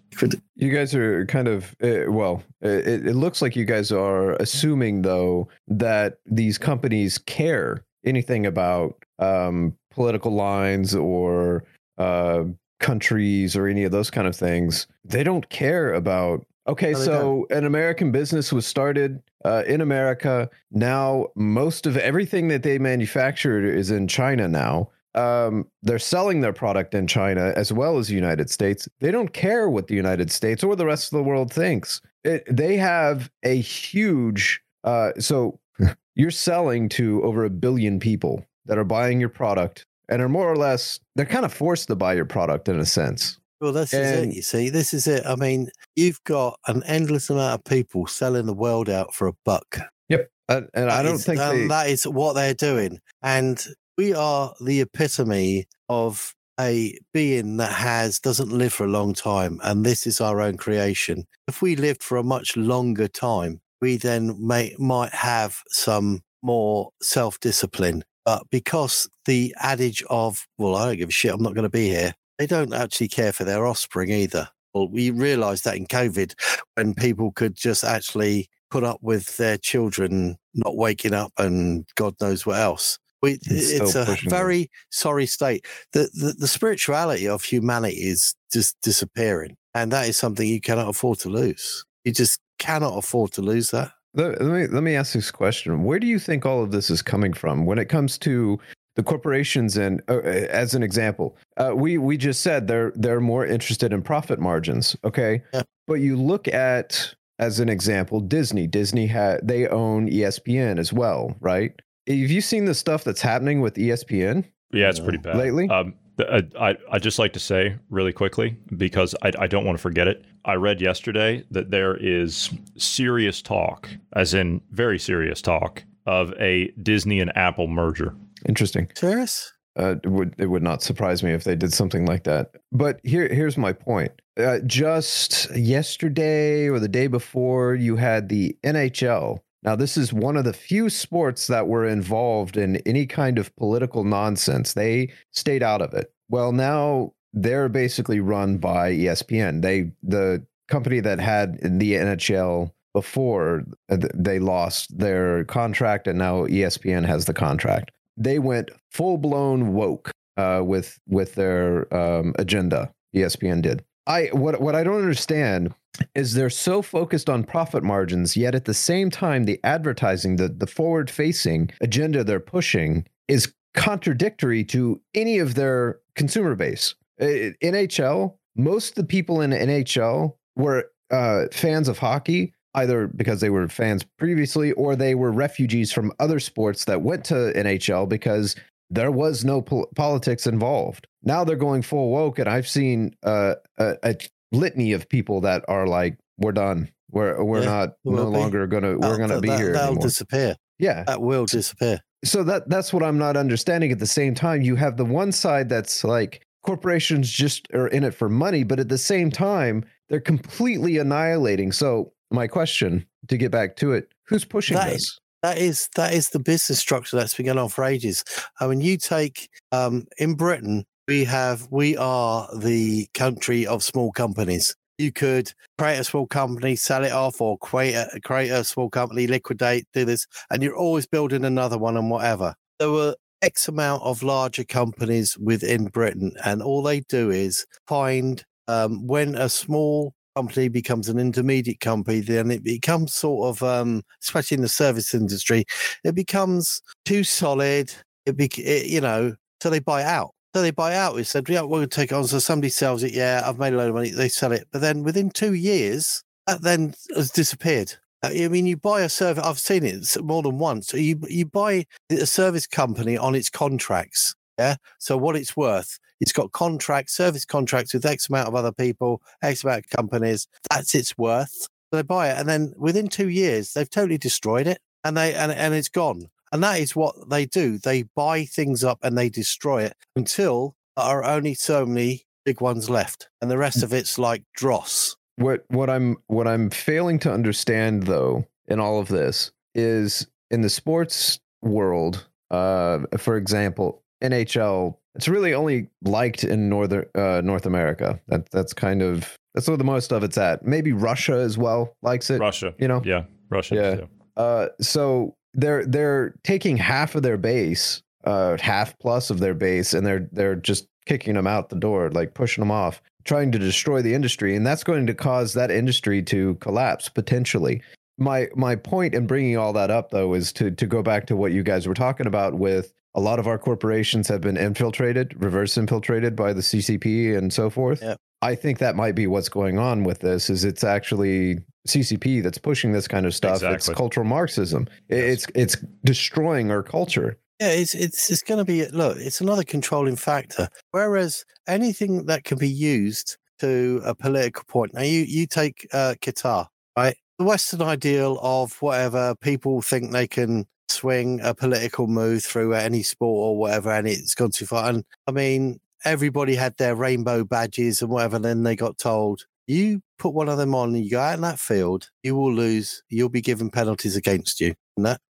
You guys are kind of uh, well. It, it looks like you guys are assuming though that these companies care anything about um, political lines or uh, countries or any of those kind of things. They don't care about. Okay, No, they so an American business was started uh, in America. Now most of everything that they manufactured is in China now um, they're selling their product in China as well as the United States. They don't care what the United States or the rest of the world thinks. It, they have a huge Uh, so [laughs] you're selling to over a billion people that are buying your product and are more or less they're kind of forced to buy your product in a sense. Well, this is it. You see, this is it. I mean, you've got an endless amount of people selling the world out for a buck. Yep. And, and I don't is- think they, that is what they're doing, and we are the epitome of a being that has doesn't live for a long time, and this is our own creation. If we lived for a much longer time, we then may might have some more self discipline. But because the adage of "well, I don't give a shit, I'm not going to be here," they don't actually care for their offspring either. Well, we realised that in COVID, when people could just actually put up with their children not waking up and God knows what else. We, It's a them. very sorry state. The, the the spirituality of humanity is just disappearing, and that is something you cannot afford to lose. You just cannot afford to lose that. let, let me let me ask this question. Where do you think all of this is coming from when it comes to the corporations and uh, as an example, uh, we we just said they're they're more interested in profit margins, okay? But you look at as an example Disney. Disney had they own ESPN as well, right? Have you seen the stuff that's happening with ESPN? Yeah, it's pretty bad Lately? Um, I I I just like to say really quickly because I I don't want to forget it. I read yesterday that there is serious talk, as in very serious talk, of a Disney and Apple merger. Interesting. Serious? Uh, it would it would not surprise me if they did something like that. But here here's my point. Uh, just yesterday or the day before, you had the NHL. Now, this is one of the few sports that were involved in any kind of political nonsense. They stayed out of it. Well, now they're basically run by ESPN. They the company that had the NHL before uh, they lost their contract, and now ESPN has the contract. They went full blown woke uh, with with their um, agenda. ESPN did. I what what I don't understand is they're so focused on profit margins, yet at the same time, the advertising, the the forward facing agenda they're pushing is contradictory to any of their consumer base. NHL, most of the people in NHL were uh, fans of hockey, either because they were fans previously or they were refugees from other sports that went to NHL because there was no pol- politics involved. Now they're going full woke, and I've seen uh, a, a litany of people that are like, "We're done. We're we're Yeah, not will no be. longer gonna we're gonna that- be that- here That'll anymore." disappear. Yeah, That will disappear. so that that's what I'm not understanding. At the same time, you have the one side that's like corporations just are in it for money, but at the same time, they're completely annihilating. So my question to get back to it, who's pushing That this? is- that is that is the business structure that's been going on for ages. I mean, you take um, in Britain, we have we are the country of small companies. You could create a small company, sell it off, or create a, create a small company, liquidate, do this, and you're always building another one and whatever. There were X amount of larger companies within Britain, and all they do is find um, when a small company becomes an intermediate company, then it becomes sort of, um, especially in the service industry, it becomes too solid. It, be, it you know, so they buy out. So they buy out. We said, yeah, we're going to take it on. So somebody sells it. Yeah, I've made a load of money. They sell it. But then within two years, that then has disappeared. Uh, I mean, you buy a service. I've seen it more than once. You you buy a service company on its contracts. Yeah. So what it's worth, it's got contracts, service contracts with X amount of other people, X amount of companies. That's its worth. So they buy it, and then within two years, they've totally destroyed it, and they and and it's gone. And that is what they do. They buy things up and they destroy it until there are only so many big ones left, and the rest of it's like dross. what what I'm what I'm failing to understand though in all of this is in the sports world, uh, for example, NHL. It's really only liked in northern uh, North America. That that's kind of that's where the most of it's at. Maybe Russia as well likes it. Russia, you know, yeah, Russia. Yeah. too. Uh, so they're they're taking half of their base, uh, half plus of their base, and they're they're just kicking them out the door, like pushing them off, trying to destroy the industry, and that's going to cause that industry to collapse potentially. My my point in bringing all that up though is to to go back to what you guys were talking about with a lot of our corporations have been infiltrated, reverse infiltrated by the CCP and so forth. Yep. I think that might be what's going on with this is it's actually CCP that's pushing this kind of stuff. It's cultural Marxism. It- It's it's destroying our culture. Yeah, it's it's it's going to be look. It's another controlling factor. Whereas anything that can be used to a political point. Now, you you take uh, Qatar, right? The Western ideal of whatever people think they can swing a political move through any sport or whatever, and it's gone too far. And I mean, everybody had their rainbow badges and whatever. And then they got told, you put one of them on and you go out in that field, you will lose. You'll be given penalties against you.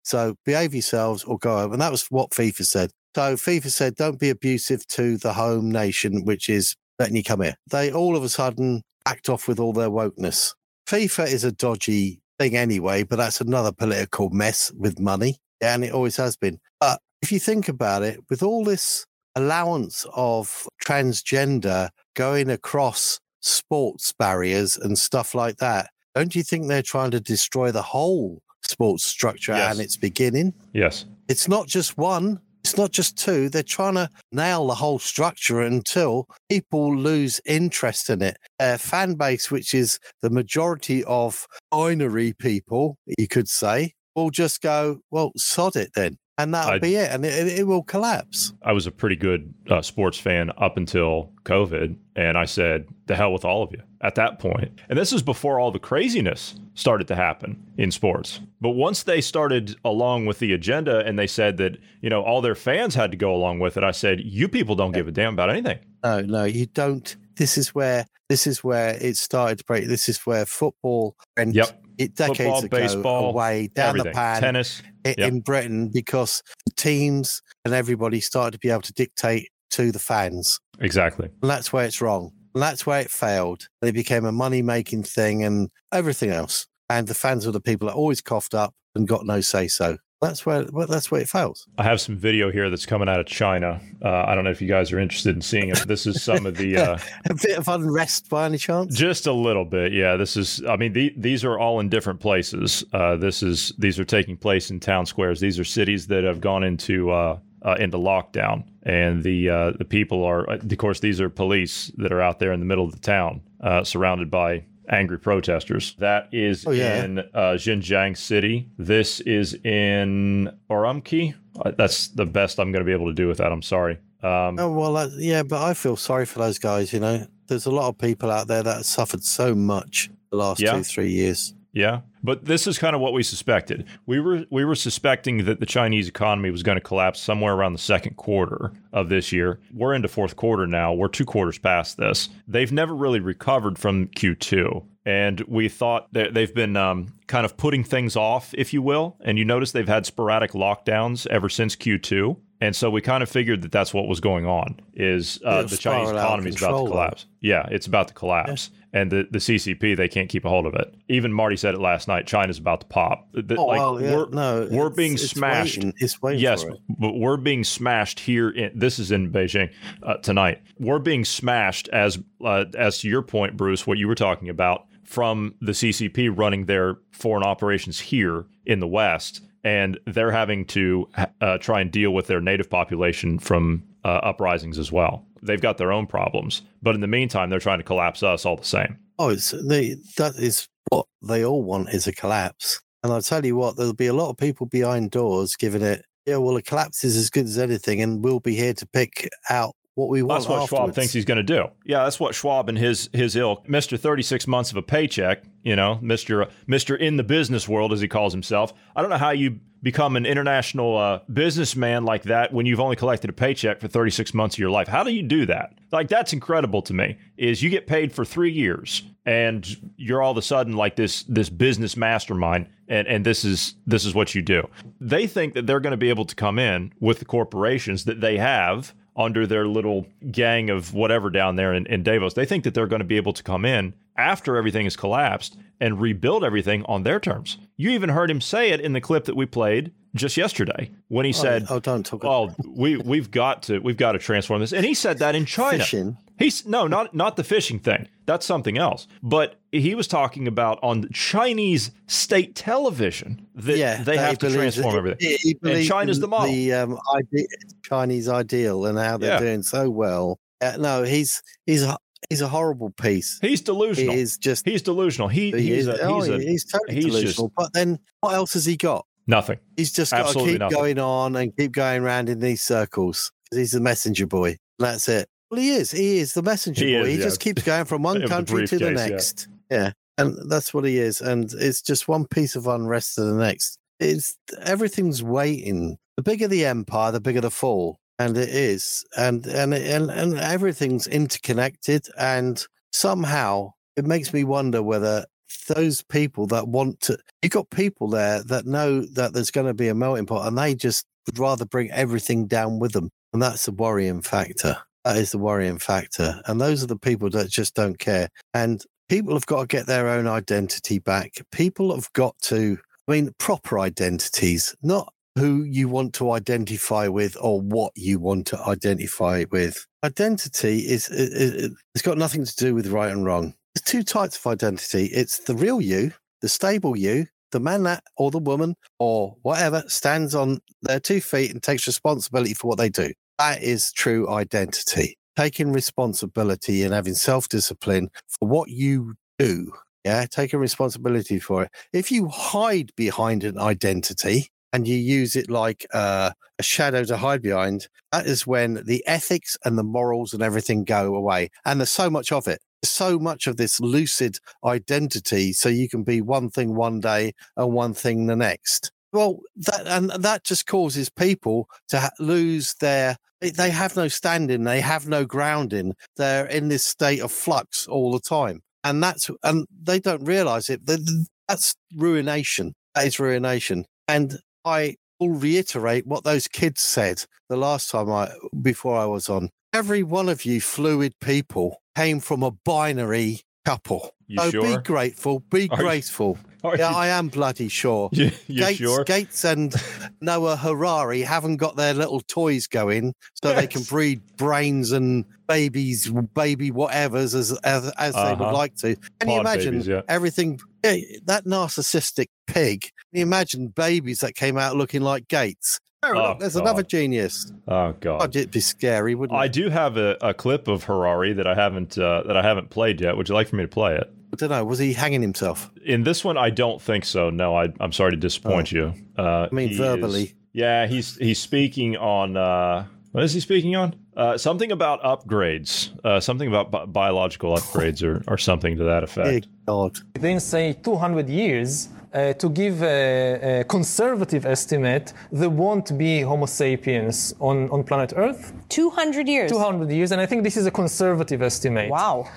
So behave yourselves or go over. And that was what FIFA said. So FIFA said, don't be abusive to the home nation, which is letting you come here. They all of a sudden act off with all their wokeness. FIFA is a dodgy thing anyway, but that's another political mess with money. Yeah, and it always has been. But if you think about it, with all this allowance of transgender going across sports barriers and stuff like that, don't you think they're trying to destroy the whole sports structure Yes. and its beginning? Yes. It's not just one, it's not just two. They're trying to nail the whole structure until people lose interest in it. Their fan base, which is the majority of binary people, you could say, will just go, well, sod it then. And that'll I- be it. And it, it will collapse. I was a pretty good uh, sports fan up until COVID, and I said, "The hell with all of you." At that point, and this is before all the craziness started to happen in sports. But once they started along with the agenda, and they said that you know all their fans had to go along with it, I said, "You people don't give a damn about anything." No, no, you don't. This is where this is where it started to break. This is where football went Yep. It decades Football, ago baseball, away down everything. the pan. Tennis. i- Yep. in Britain because the teams and everybody started to be able to dictate to the fans. Exactly. And that's where it's wrong. And that's where it failed. It became a money making thing and everything else. And the fans were the people that always coughed up and got no say so. That's where well, that's where it fails. I have some video here that's coming out of China. Uh, I don't know if you guys are interested in seeing it. This is some of the. [laughs] Uh, a bit of unrest by any chance? Just a little bit, yeah. This is, I mean, the, these are all in different places. Uh, this is, these are taking place in town squares. These are cities that have gone into uh, uh, into lockdown, and the uh, the people are, of course, these are police that are out there in the middle of the town, uh, surrounded by angry protesters. That is Oh, yeah. in uh, Xinjiang City. This is in Urumqi. Uh, that's the best I'm going to be able to do with that. I'm sorry. Um, Oh well, that, yeah, but I feel sorry for those guys. You know, there's a lot of people out there that have suffered so much the last Yeah. two, three years. Yeah, but this is kind of what we suspected. We were we were suspecting that the Chinese economy was going to collapse somewhere around the second quarter of this year. We're into fourth quarter now. We're two quarters past this. They've never really recovered from Q2, and we thought that they've been um, kind of putting things off, if you will. And you notice they've had sporadic lockdowns ever since Q2. And so we kind of figured that that's what was going on. Is uh, the Chinese economy is about to collapse? Yeah, it's about to collapse. And the, the CCP, they can't keep a hold of it. Even Marty said it last night. China's about to pop. The- Oh, like, well, yeah, we're, no, we're it's- being it's smashed. waiting- it's waiting yes, for it. but we're being smashed here. In, this is in Beijing uh, tonight. We're being smashed as uh, as to your point, Bruce. What you were talking about from the CCP running their foreign operations here in the West, and they're having to uh, try and deal with their native population from uh, uprisings as well. They've got their own problems, but in the meantime, they're trying to collapse us all the same. Oh, it's that is what they all want is a collapse. And I'll tell you what, there'll be a lot of people behind doors giving it, yeah, well, a collapse is as good as anything, and we'll be here to pick out what we want. That's what Schwab thinks he's going to do. Yeah, that's what Schwab and his his ilk, Mister Thirty Six months of a paycheck. You know, Mister Mister in the business world as he calls himself. I don't know how you become an international uh, businessman like that when you've only collected a paycheck for 36 months of your life. How do you do that? Like that's incredible to me. Is you get paid for 3 years and you're all of a sudden like this this business mastermind and and this is this is what you do. They think that they're going to be able to come in with the corporations that they have under their little gang of whatever down there in, in Davos. They think that they're going to be able to come in after everything has collapsed and rebuild everything on their terms. You even heard him say it in the clip that we played just yesterday when he oh, said, "Oh, don't talk." Oh, we we've got to we've got to transform this," and he said that in China. Fishing. He's no, not not the fishing thing. That's something else. But he was talking about on Chinese state television that yeah, they have to transform everything. he- he and China's the model. The um, ide- Chinese ideal and how they're Yeah. doing so well. Uh, no, he's he's he's a horrible piece. He's delusional. He is just he's delusional. He, he he's is, a, oh, he's a, he's totally he's delusional. just But then what else has he got? nothing. He's just got to keep nothing. going on and keep going around in these circles because he's the messenger boy. That's it. Well, he is. He is the messenger He boy. is, he yeah. just keeps going from one [laughs] Of the country to the briefcase, yeah. next. Yeah. And that's what he is. And it's just one piece of unrest to the next. It's everything's waiting. The bigger the empire, the bigger the fall. And it is. And and and, and everything's interconnected. And somehow it makes me wonder whether those people that want to you've got people there that know that there's going to be a melting pot and they just would rather bring everything down with them and that's the worrying factor that is the worrying factor and those are the people that just don't care and people have got to get their own identity back people have got to i mean proper identities not who you want to identify with or what you want to identify with identity is it, it's got nothing to do with right and wrong there's two types of identity. It's the real you, the stable you, the man that or the woman or whatever stands on their two feet and takes responsibility for what they do. That is true identity. Taking responsibility and having self discipline for what you do. Yeah, taking responsibility for it. If you hide behind an identity and you use it like uh, a shadow to hide behind, that is when the ethics and the morals and everything go away. And there's so much of it so much of this lucid identity so you can be one thing one day and one thing the next well that and that just causes people to ha- lose their they- have no standing they have no grounding they're in this state of flux all the time and that's and they don't realize it Th- th- that's ruination that is ruination and i will reiterate what those kids said the last time i before i was on every one of you fluid people came from a binary couple. You so be grateful, be Are you- graceful. Are yeah, you- I am bloody sure. [laughs] You, Gates, sure? Gates and Noah Harari haven't got their little toys going so they can breed brains and babies, baby whatevers as as, as they would Uh-huh. like to. Can you imagine babies, yeah. everything? yeah, that narcissistic pig. Can you imagine babies that came out looking like Gates? Oh, Oh, look, there's another genius. Oh god. God, it'd be scary, wouldn't it? I do have a, a clip of Harari that I haven't uh, that I haven't played yet. Would you like for me to play it? I don't know. Was he hanging himself? In this one, I don't think so. No, I, I'm sorry to disappoint you. Uh, I mean, he is- verbally. yeah, he's he's speaking on uh, what is he speaking on? Uh, something about upgrades. Uh, something about bi- biological upgrades or, or something to that effect. Big God. within say 200 years uh, to give a, a conservative estimate there won't be homo sapiens on, on planet earth. 200 years. 200 years and i think this is a conservative estimate. Wow.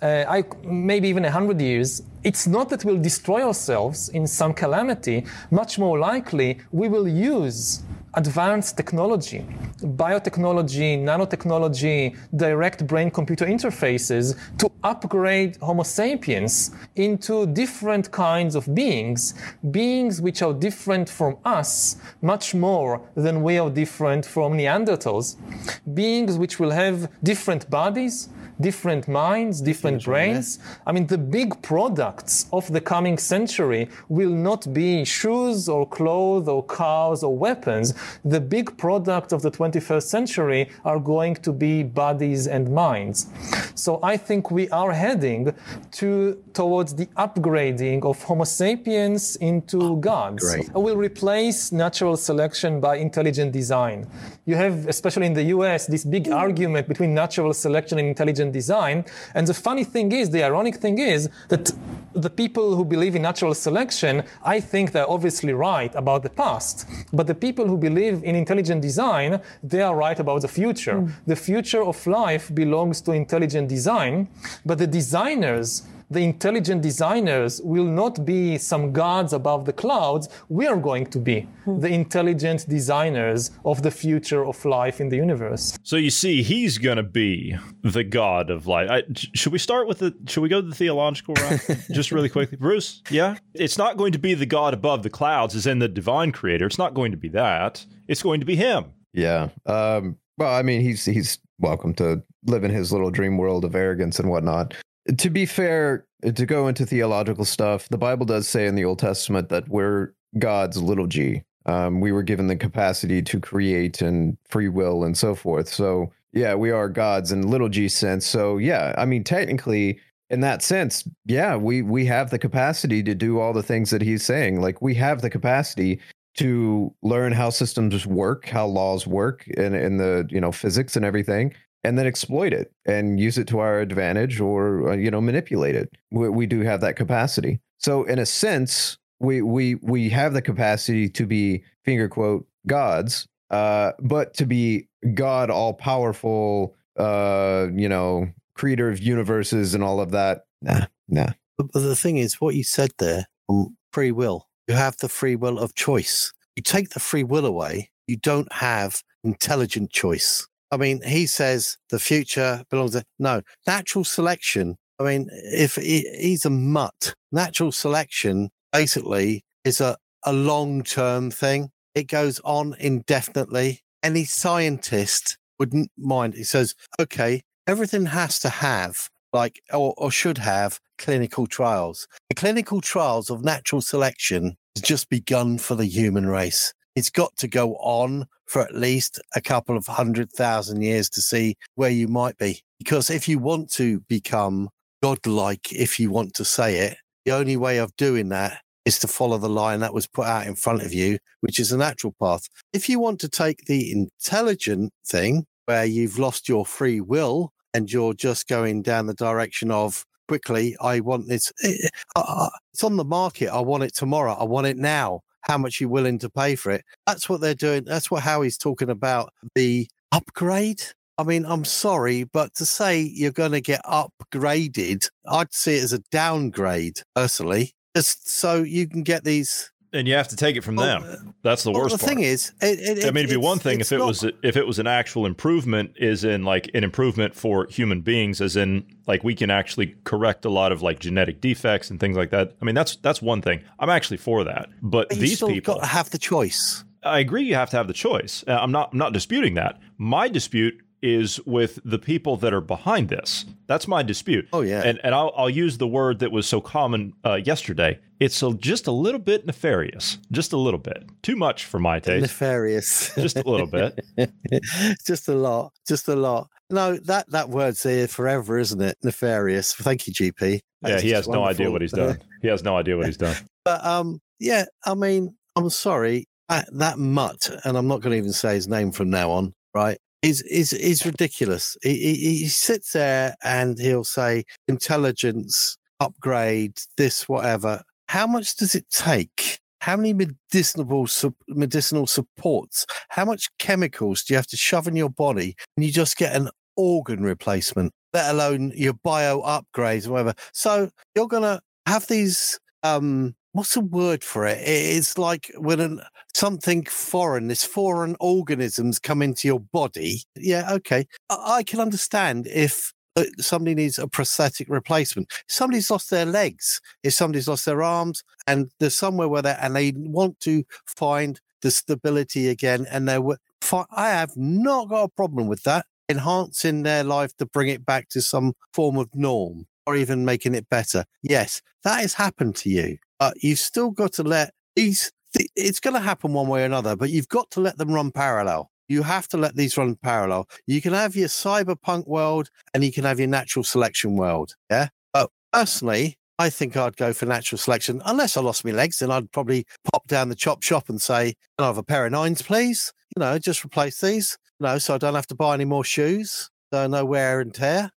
Uh, I, maybe even 100 years. It's not that we'll destroy ourselves in some calamity. Much more likely we will use advanced technology, biotechnology, nanotechnology, direct brain computer interfaces to upgrade Homo sapiens into different kinds of beings, beings which are different from us much more than we are different from Neanderthals, beings which will have different bodies, different minds, different brains. I mean, the big products of the coming century will not be shoes or clothes or cars or weapons. The big product of the 21st century are going to be bodies and minds. So I think we are heading to towards the upgrading of Homo sapiens into ah, gods. great. Will replace natural selection by intelligent design. You have, especially in the US, this big argument between natural selection and intelligent design. And the funny thing is, the ironic thing is that the people who believe in natural selection, I think they're obviously right about the past. But the people who believe in intelligent design, they are right about the future. Hmm. The future of life belongs to intelligent design, but the designers the intelligent designers will not be some gods above the clouds. We are going to be the intelligent designers of the future of life in the universe. So you see, he's going to be the god of life. I, should we start with the? Should we go to the theological route [laughs] just really quickly, Bruce? Yeah, it's not going to be the god above the clouds, as in the divine creator. It's not going to be that. It's going to be him. Yeah. Um, well, I mean, he's he's welcome to live in his little dream world of arrogance and whatnot. To be fair, to go into theological stuff, the Bible does say in the Old Testament that we're God's little g. Um, we were given the capacity to create and free will and so forth. So yeah, we are gods in little g sense. So yeah, I mean, technically, in that sense, yeah, we we have the capacity to do all the things that he's saying. Like we have the capacity to learn how systems work, how laws work, and in the you know physics and everything, and then exploit it and use it to our advantage, or uh, you know manipulate it. We, we do have that capacity. So in a sense, we we we have the capacity to be finger quote gods, uh, but to be God, all powerful, uh, you know, creator of universes and all of that. Nah, nah. But, but the thing is, what you said there on free will, you have the free will of choice. You take the free will away, you don't have intelligent choice. I mean, he says the future belongs to no natural selection. I mean, if he, he's a mutt, natural selection basically is a, a long term thing. It goes on indefinitely. Any scientist wouldn't mind. He says, okay, everything has to have like or, or should have clinical trials. The clinical trials of natural selection has just begun for the human race. It's got to go on for at least a couple of hundred thousand years to see where you might be. Because if you want to become godlike, if you want to say it, the only way of doing that is to follow the line that was put out in front of you, which is a natural path. If you want to take the intelligent thing, where you've lost your free will and you're just going down the direction of quickly, I want this, eh, uh, it's on the market. I want it tomorrow. I want it now. How much you're willing to pay for it? That's what they're doing. That's what Howie's talking about the upgrade. I mean, I'm sorry, but to say you're going to get upgraded, I'd see it as a downgrade personally just so you can get these and you have to take it from well, them. That's the well, worst. The part. thing is, it, it, I mean, it'd be one thing if it not, was if it was an actual improvement, is in like an improvement for human beings, as in like we can actually correct a lot of like genetic defects and things like that. I mean, that's that's one thing. I'm actually for that, but, but these people got to have the choice. I agree. You have to have the choice. Uh, I'm not. I'm not disputing that. My dispute is with the people that are behind this. That's my dispute. Oh yeah, and and I'll, I'll use the word that was so common uh, yesterday. It's a, just a little bit nefarious, just a little bit, too much for my taste. Nefarious, just a little bit, [laughs] just a lot, just a lot. No, that that word's here forever, isn't it? Nefarious. Thank you, GP. That's yeah, he has no idea what he's done. [laughs] he has no idea what he's done. But um, yeah, I mean, I'm sorry. That, that mutt, and I'm not going to even say his name from now on, right? Is is is ridiculous. He, he, he sits there and he'll say intelligence upgrade this whatever. How much does it take? How many medicinal medicinal supports? How much chemicals do you have to shove in your body, and you just get an organ replacement? Let alone your bio upgrades whatever. So you're gonna have these um what's the word for it? It's like when an, something foreign, this foreign organisms come into your body. Yeah, okay. I, I can understand if uh, somebody needs a prosthetic replacement. If somebody's lost their legs, if somebody's lost their arms, and there's somewhere where they and they want to find the stability again, and they were. I have not got a problem with that. Enhancing their life to bring it back to some form of norm or even making it better. Yes, that has happened to you. But you've still got to let these, it's going to happen one way or another, but you've got to let them run parallel. You have to let these run parallel. You can have your cyberpunk world and you can have your natural selection world. Yeah. But personally, I think I'd go for natural selection. Unless I lost my legs, then I'd probably pop down the chop shop and say, Can I have a pair of nines, please? You know, just replace these. You know, so I don't have to buy any more shoes. So no wear and tear.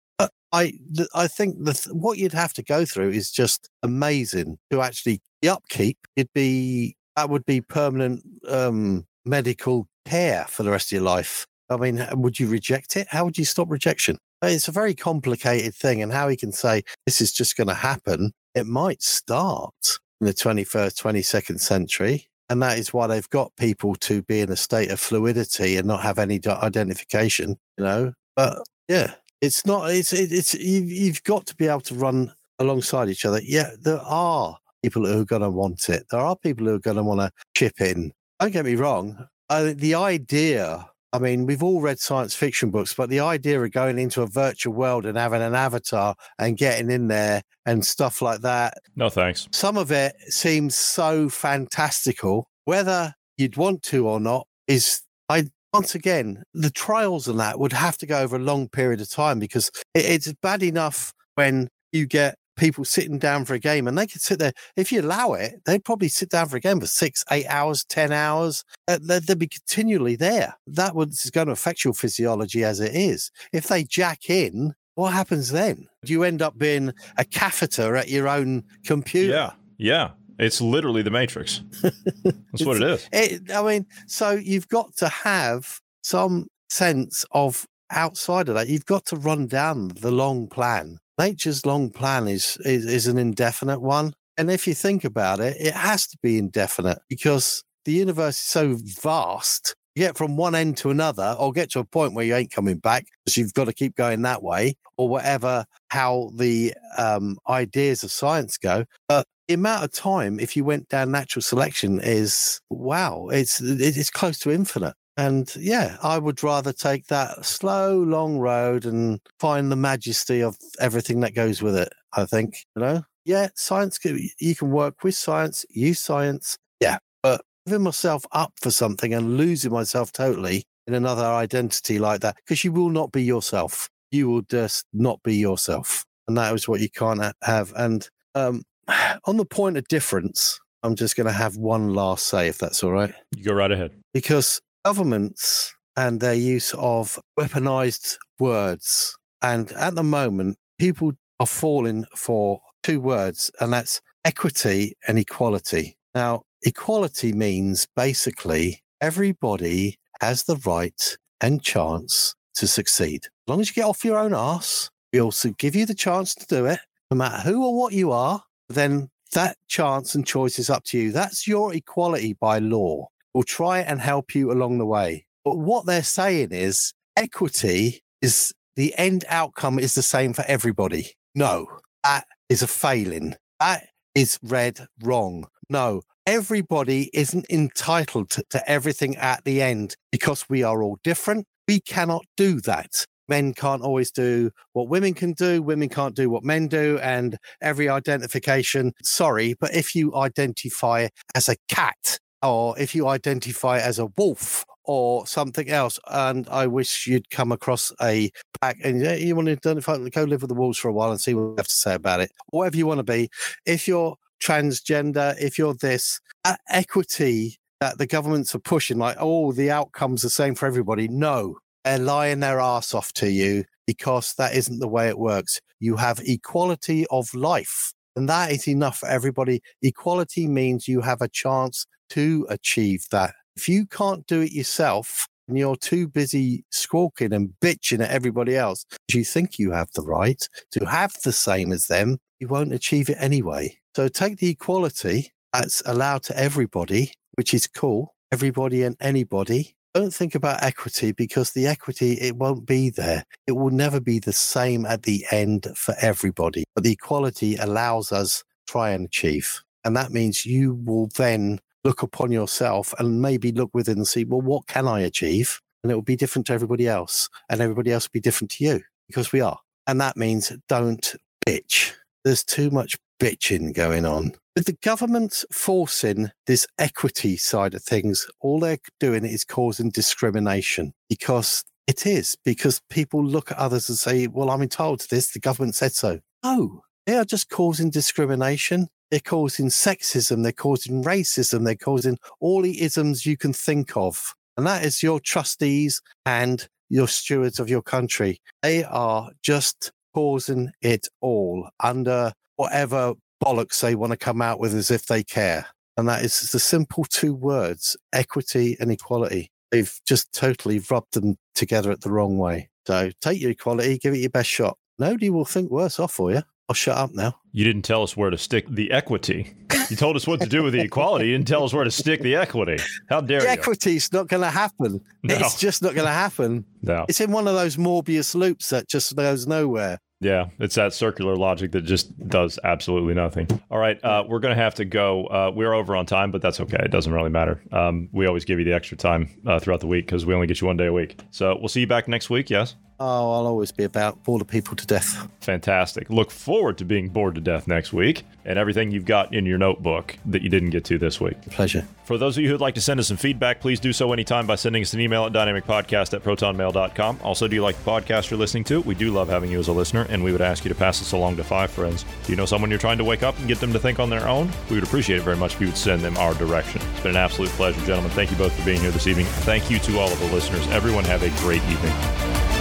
I I think that what you'd have to go through is just amazing to actually the upkeep. It'd be that would be permanent um, medical care for the rest of your life. I mean, would you reject it? How would you stop rejection? It's a very complicated thing, and how he can say this is just going to happen. It might start in the 21st, 22nd century, and that is why they've got people to be in a state of fluidity and not have any identification. You know, but yeah, it's not. It's it's you've, you've got to be able to run alongside each other. Yeah, there are people who are going to want it. There are people who are going to want to chip in. Don't get me wrong. Uh, the idea. I mean, we've all read science fiction books, but the idea of going into a virtual world and having an avatar and getting in there and stuff like that. No thanks. Some of it seems so fantastical. Whether you'd want to or not is I once again, the trials and that would have to go over a long period of time because it, it's bad enough when you get people sitting down for a game and they could sit there. If you allow it, they'd probably sit down for a game for six, eight hours, 10 hours. Uh, they'd, be continually there. That was going to affect your physiology as it is. If they jack in, what happens then? Do you end up being a catheter at your own computer? Yeah. Yeah. It's literally the Matrix. [laughs] That's what it is. It, I mean, so you've got to have some sense of outside of that. You've got to run down the long plan. Nature's long plan is, is is an indefinite one, and if you think about it, it has to be indefinite because the universe is so vast. You get from one end to another, or get to a point where you ain't coming back because you've got to keep going that way, or whatever. How the um, ideas of science go, but the amount of time if you went down natural selection is wow it's it's close to infinite. And yeah i would rather take that slow long road and find the majesty of everything that goes with it i think you know? Yeah science you can work with science use science yeah but giving myself up for something and losing myself totally in another identity like that because you will not be yourself. You will just not be yourself. And that is what you can't have. And um, [sighs] on the point of difference, I'm just going to have one last say, if that's all right. You go right ahead. Because governments and their use of weaponized words, and at the moment, people are falling for two words, and that's equity and equality. Now, equality means basically everybody has the right and chance to succeed. As long as you get off your own ass, we also give you the chance to do it, no matter who or what you are then that chance and choice is up to you. That's your equality by law. We'll try and help you along the way. But what they're saying is equity is the end outcome is the same for everybody. No, that is a failing. That is read wrong. No, everybody isn't entitled to, to everything at the end because we are all different. We cannot do that men can't always do what women can do, women can't do what men do, and every identification, sorry, but if you identify as a cat or if you identify as a wolf or something else, and I wish you'd come across a pack and you want to identify, go live with the wolves for a while and see what you have to say about it. Whatever you want to be, if you're transgender, if you're this, equity that the governments are pushing, like, oh, the outcome's the same for everybody. No, they're lying their ass off to you because that isn't the way it works. You have equality of life, and that is enough for everybody. Equality means you have a chance to achieve that. If you can't do it yourself, and you're too busy squawking and bitching at everybody else, you think you have the right to have the same as them, you won't achieve it anyway. So take the equality that's allowed to everybody, which is cool, everybody and anybody, don't think about equity because the equity it won't be there. It will never be the same at the end for everybody but the equality allows us try and achieve. And that means you will then look upon yourself and maybe look within and see well what can i achieve? And it will be different to everybody else and everybody else will be different to you because we are. And that means don't bitch. There's too much bitching going on with the government forcing this equity side of things, all they're doing is causing discrimination because it is, because people look at others and say, well, I'm entitled to this. The government said so. No, they are just causing discrimination. They're causing sexism. They're causing racism. They're causing all the isms you can think of. And that is your trustees and your stewards of your country. They are just causing it all under whatever bollocks they want to come out with as if they care. And that is the simple two words equity and equality. They've just totally rubbed them together at the wrong way. So take your equality, give it your best shot. Nobody will think worse off for you. I'll shut up now. You didn't tell us where to stick the equity. You told us what to do with the equality. You didn't tell us where to stick the equity. How dare the you? Equity's not going to happen. No. It's just not going to happen. No. It's in one of those Möbius loops that just goes nowhere. Yeah, it's that circular logic that just does absolutely nothing. All right, uh, we're going to have to go. Uh, we're over on time, but that's okay. It doesn't really matter. Um, we always give you the extra time uh, throughout the week because we only get you one day a week. So we'll see you back next week. Yes. Oh, I'll always be about bored people to death. Fantastic. Look forward to being bored to death next week and everything you've got in your notebook that you didn't get to this week. Pleasure. For those of you who'd like to send us some feedback, please do so anytime by sending us an email at dynamicpodcast at protonmail.com. Also, do you like the podcast you're listening to? We do love having you as a listener, and we would ask you to pass this along to five friends. Do you know someone you're trying to wake up and get them to think on their own? We would appreciate it very much if you would send them our direction. It's been an absolute pleasure, gentlemen. Thank you both for being here this evening. Thank you to all of the listeners. Everyone have a great evening.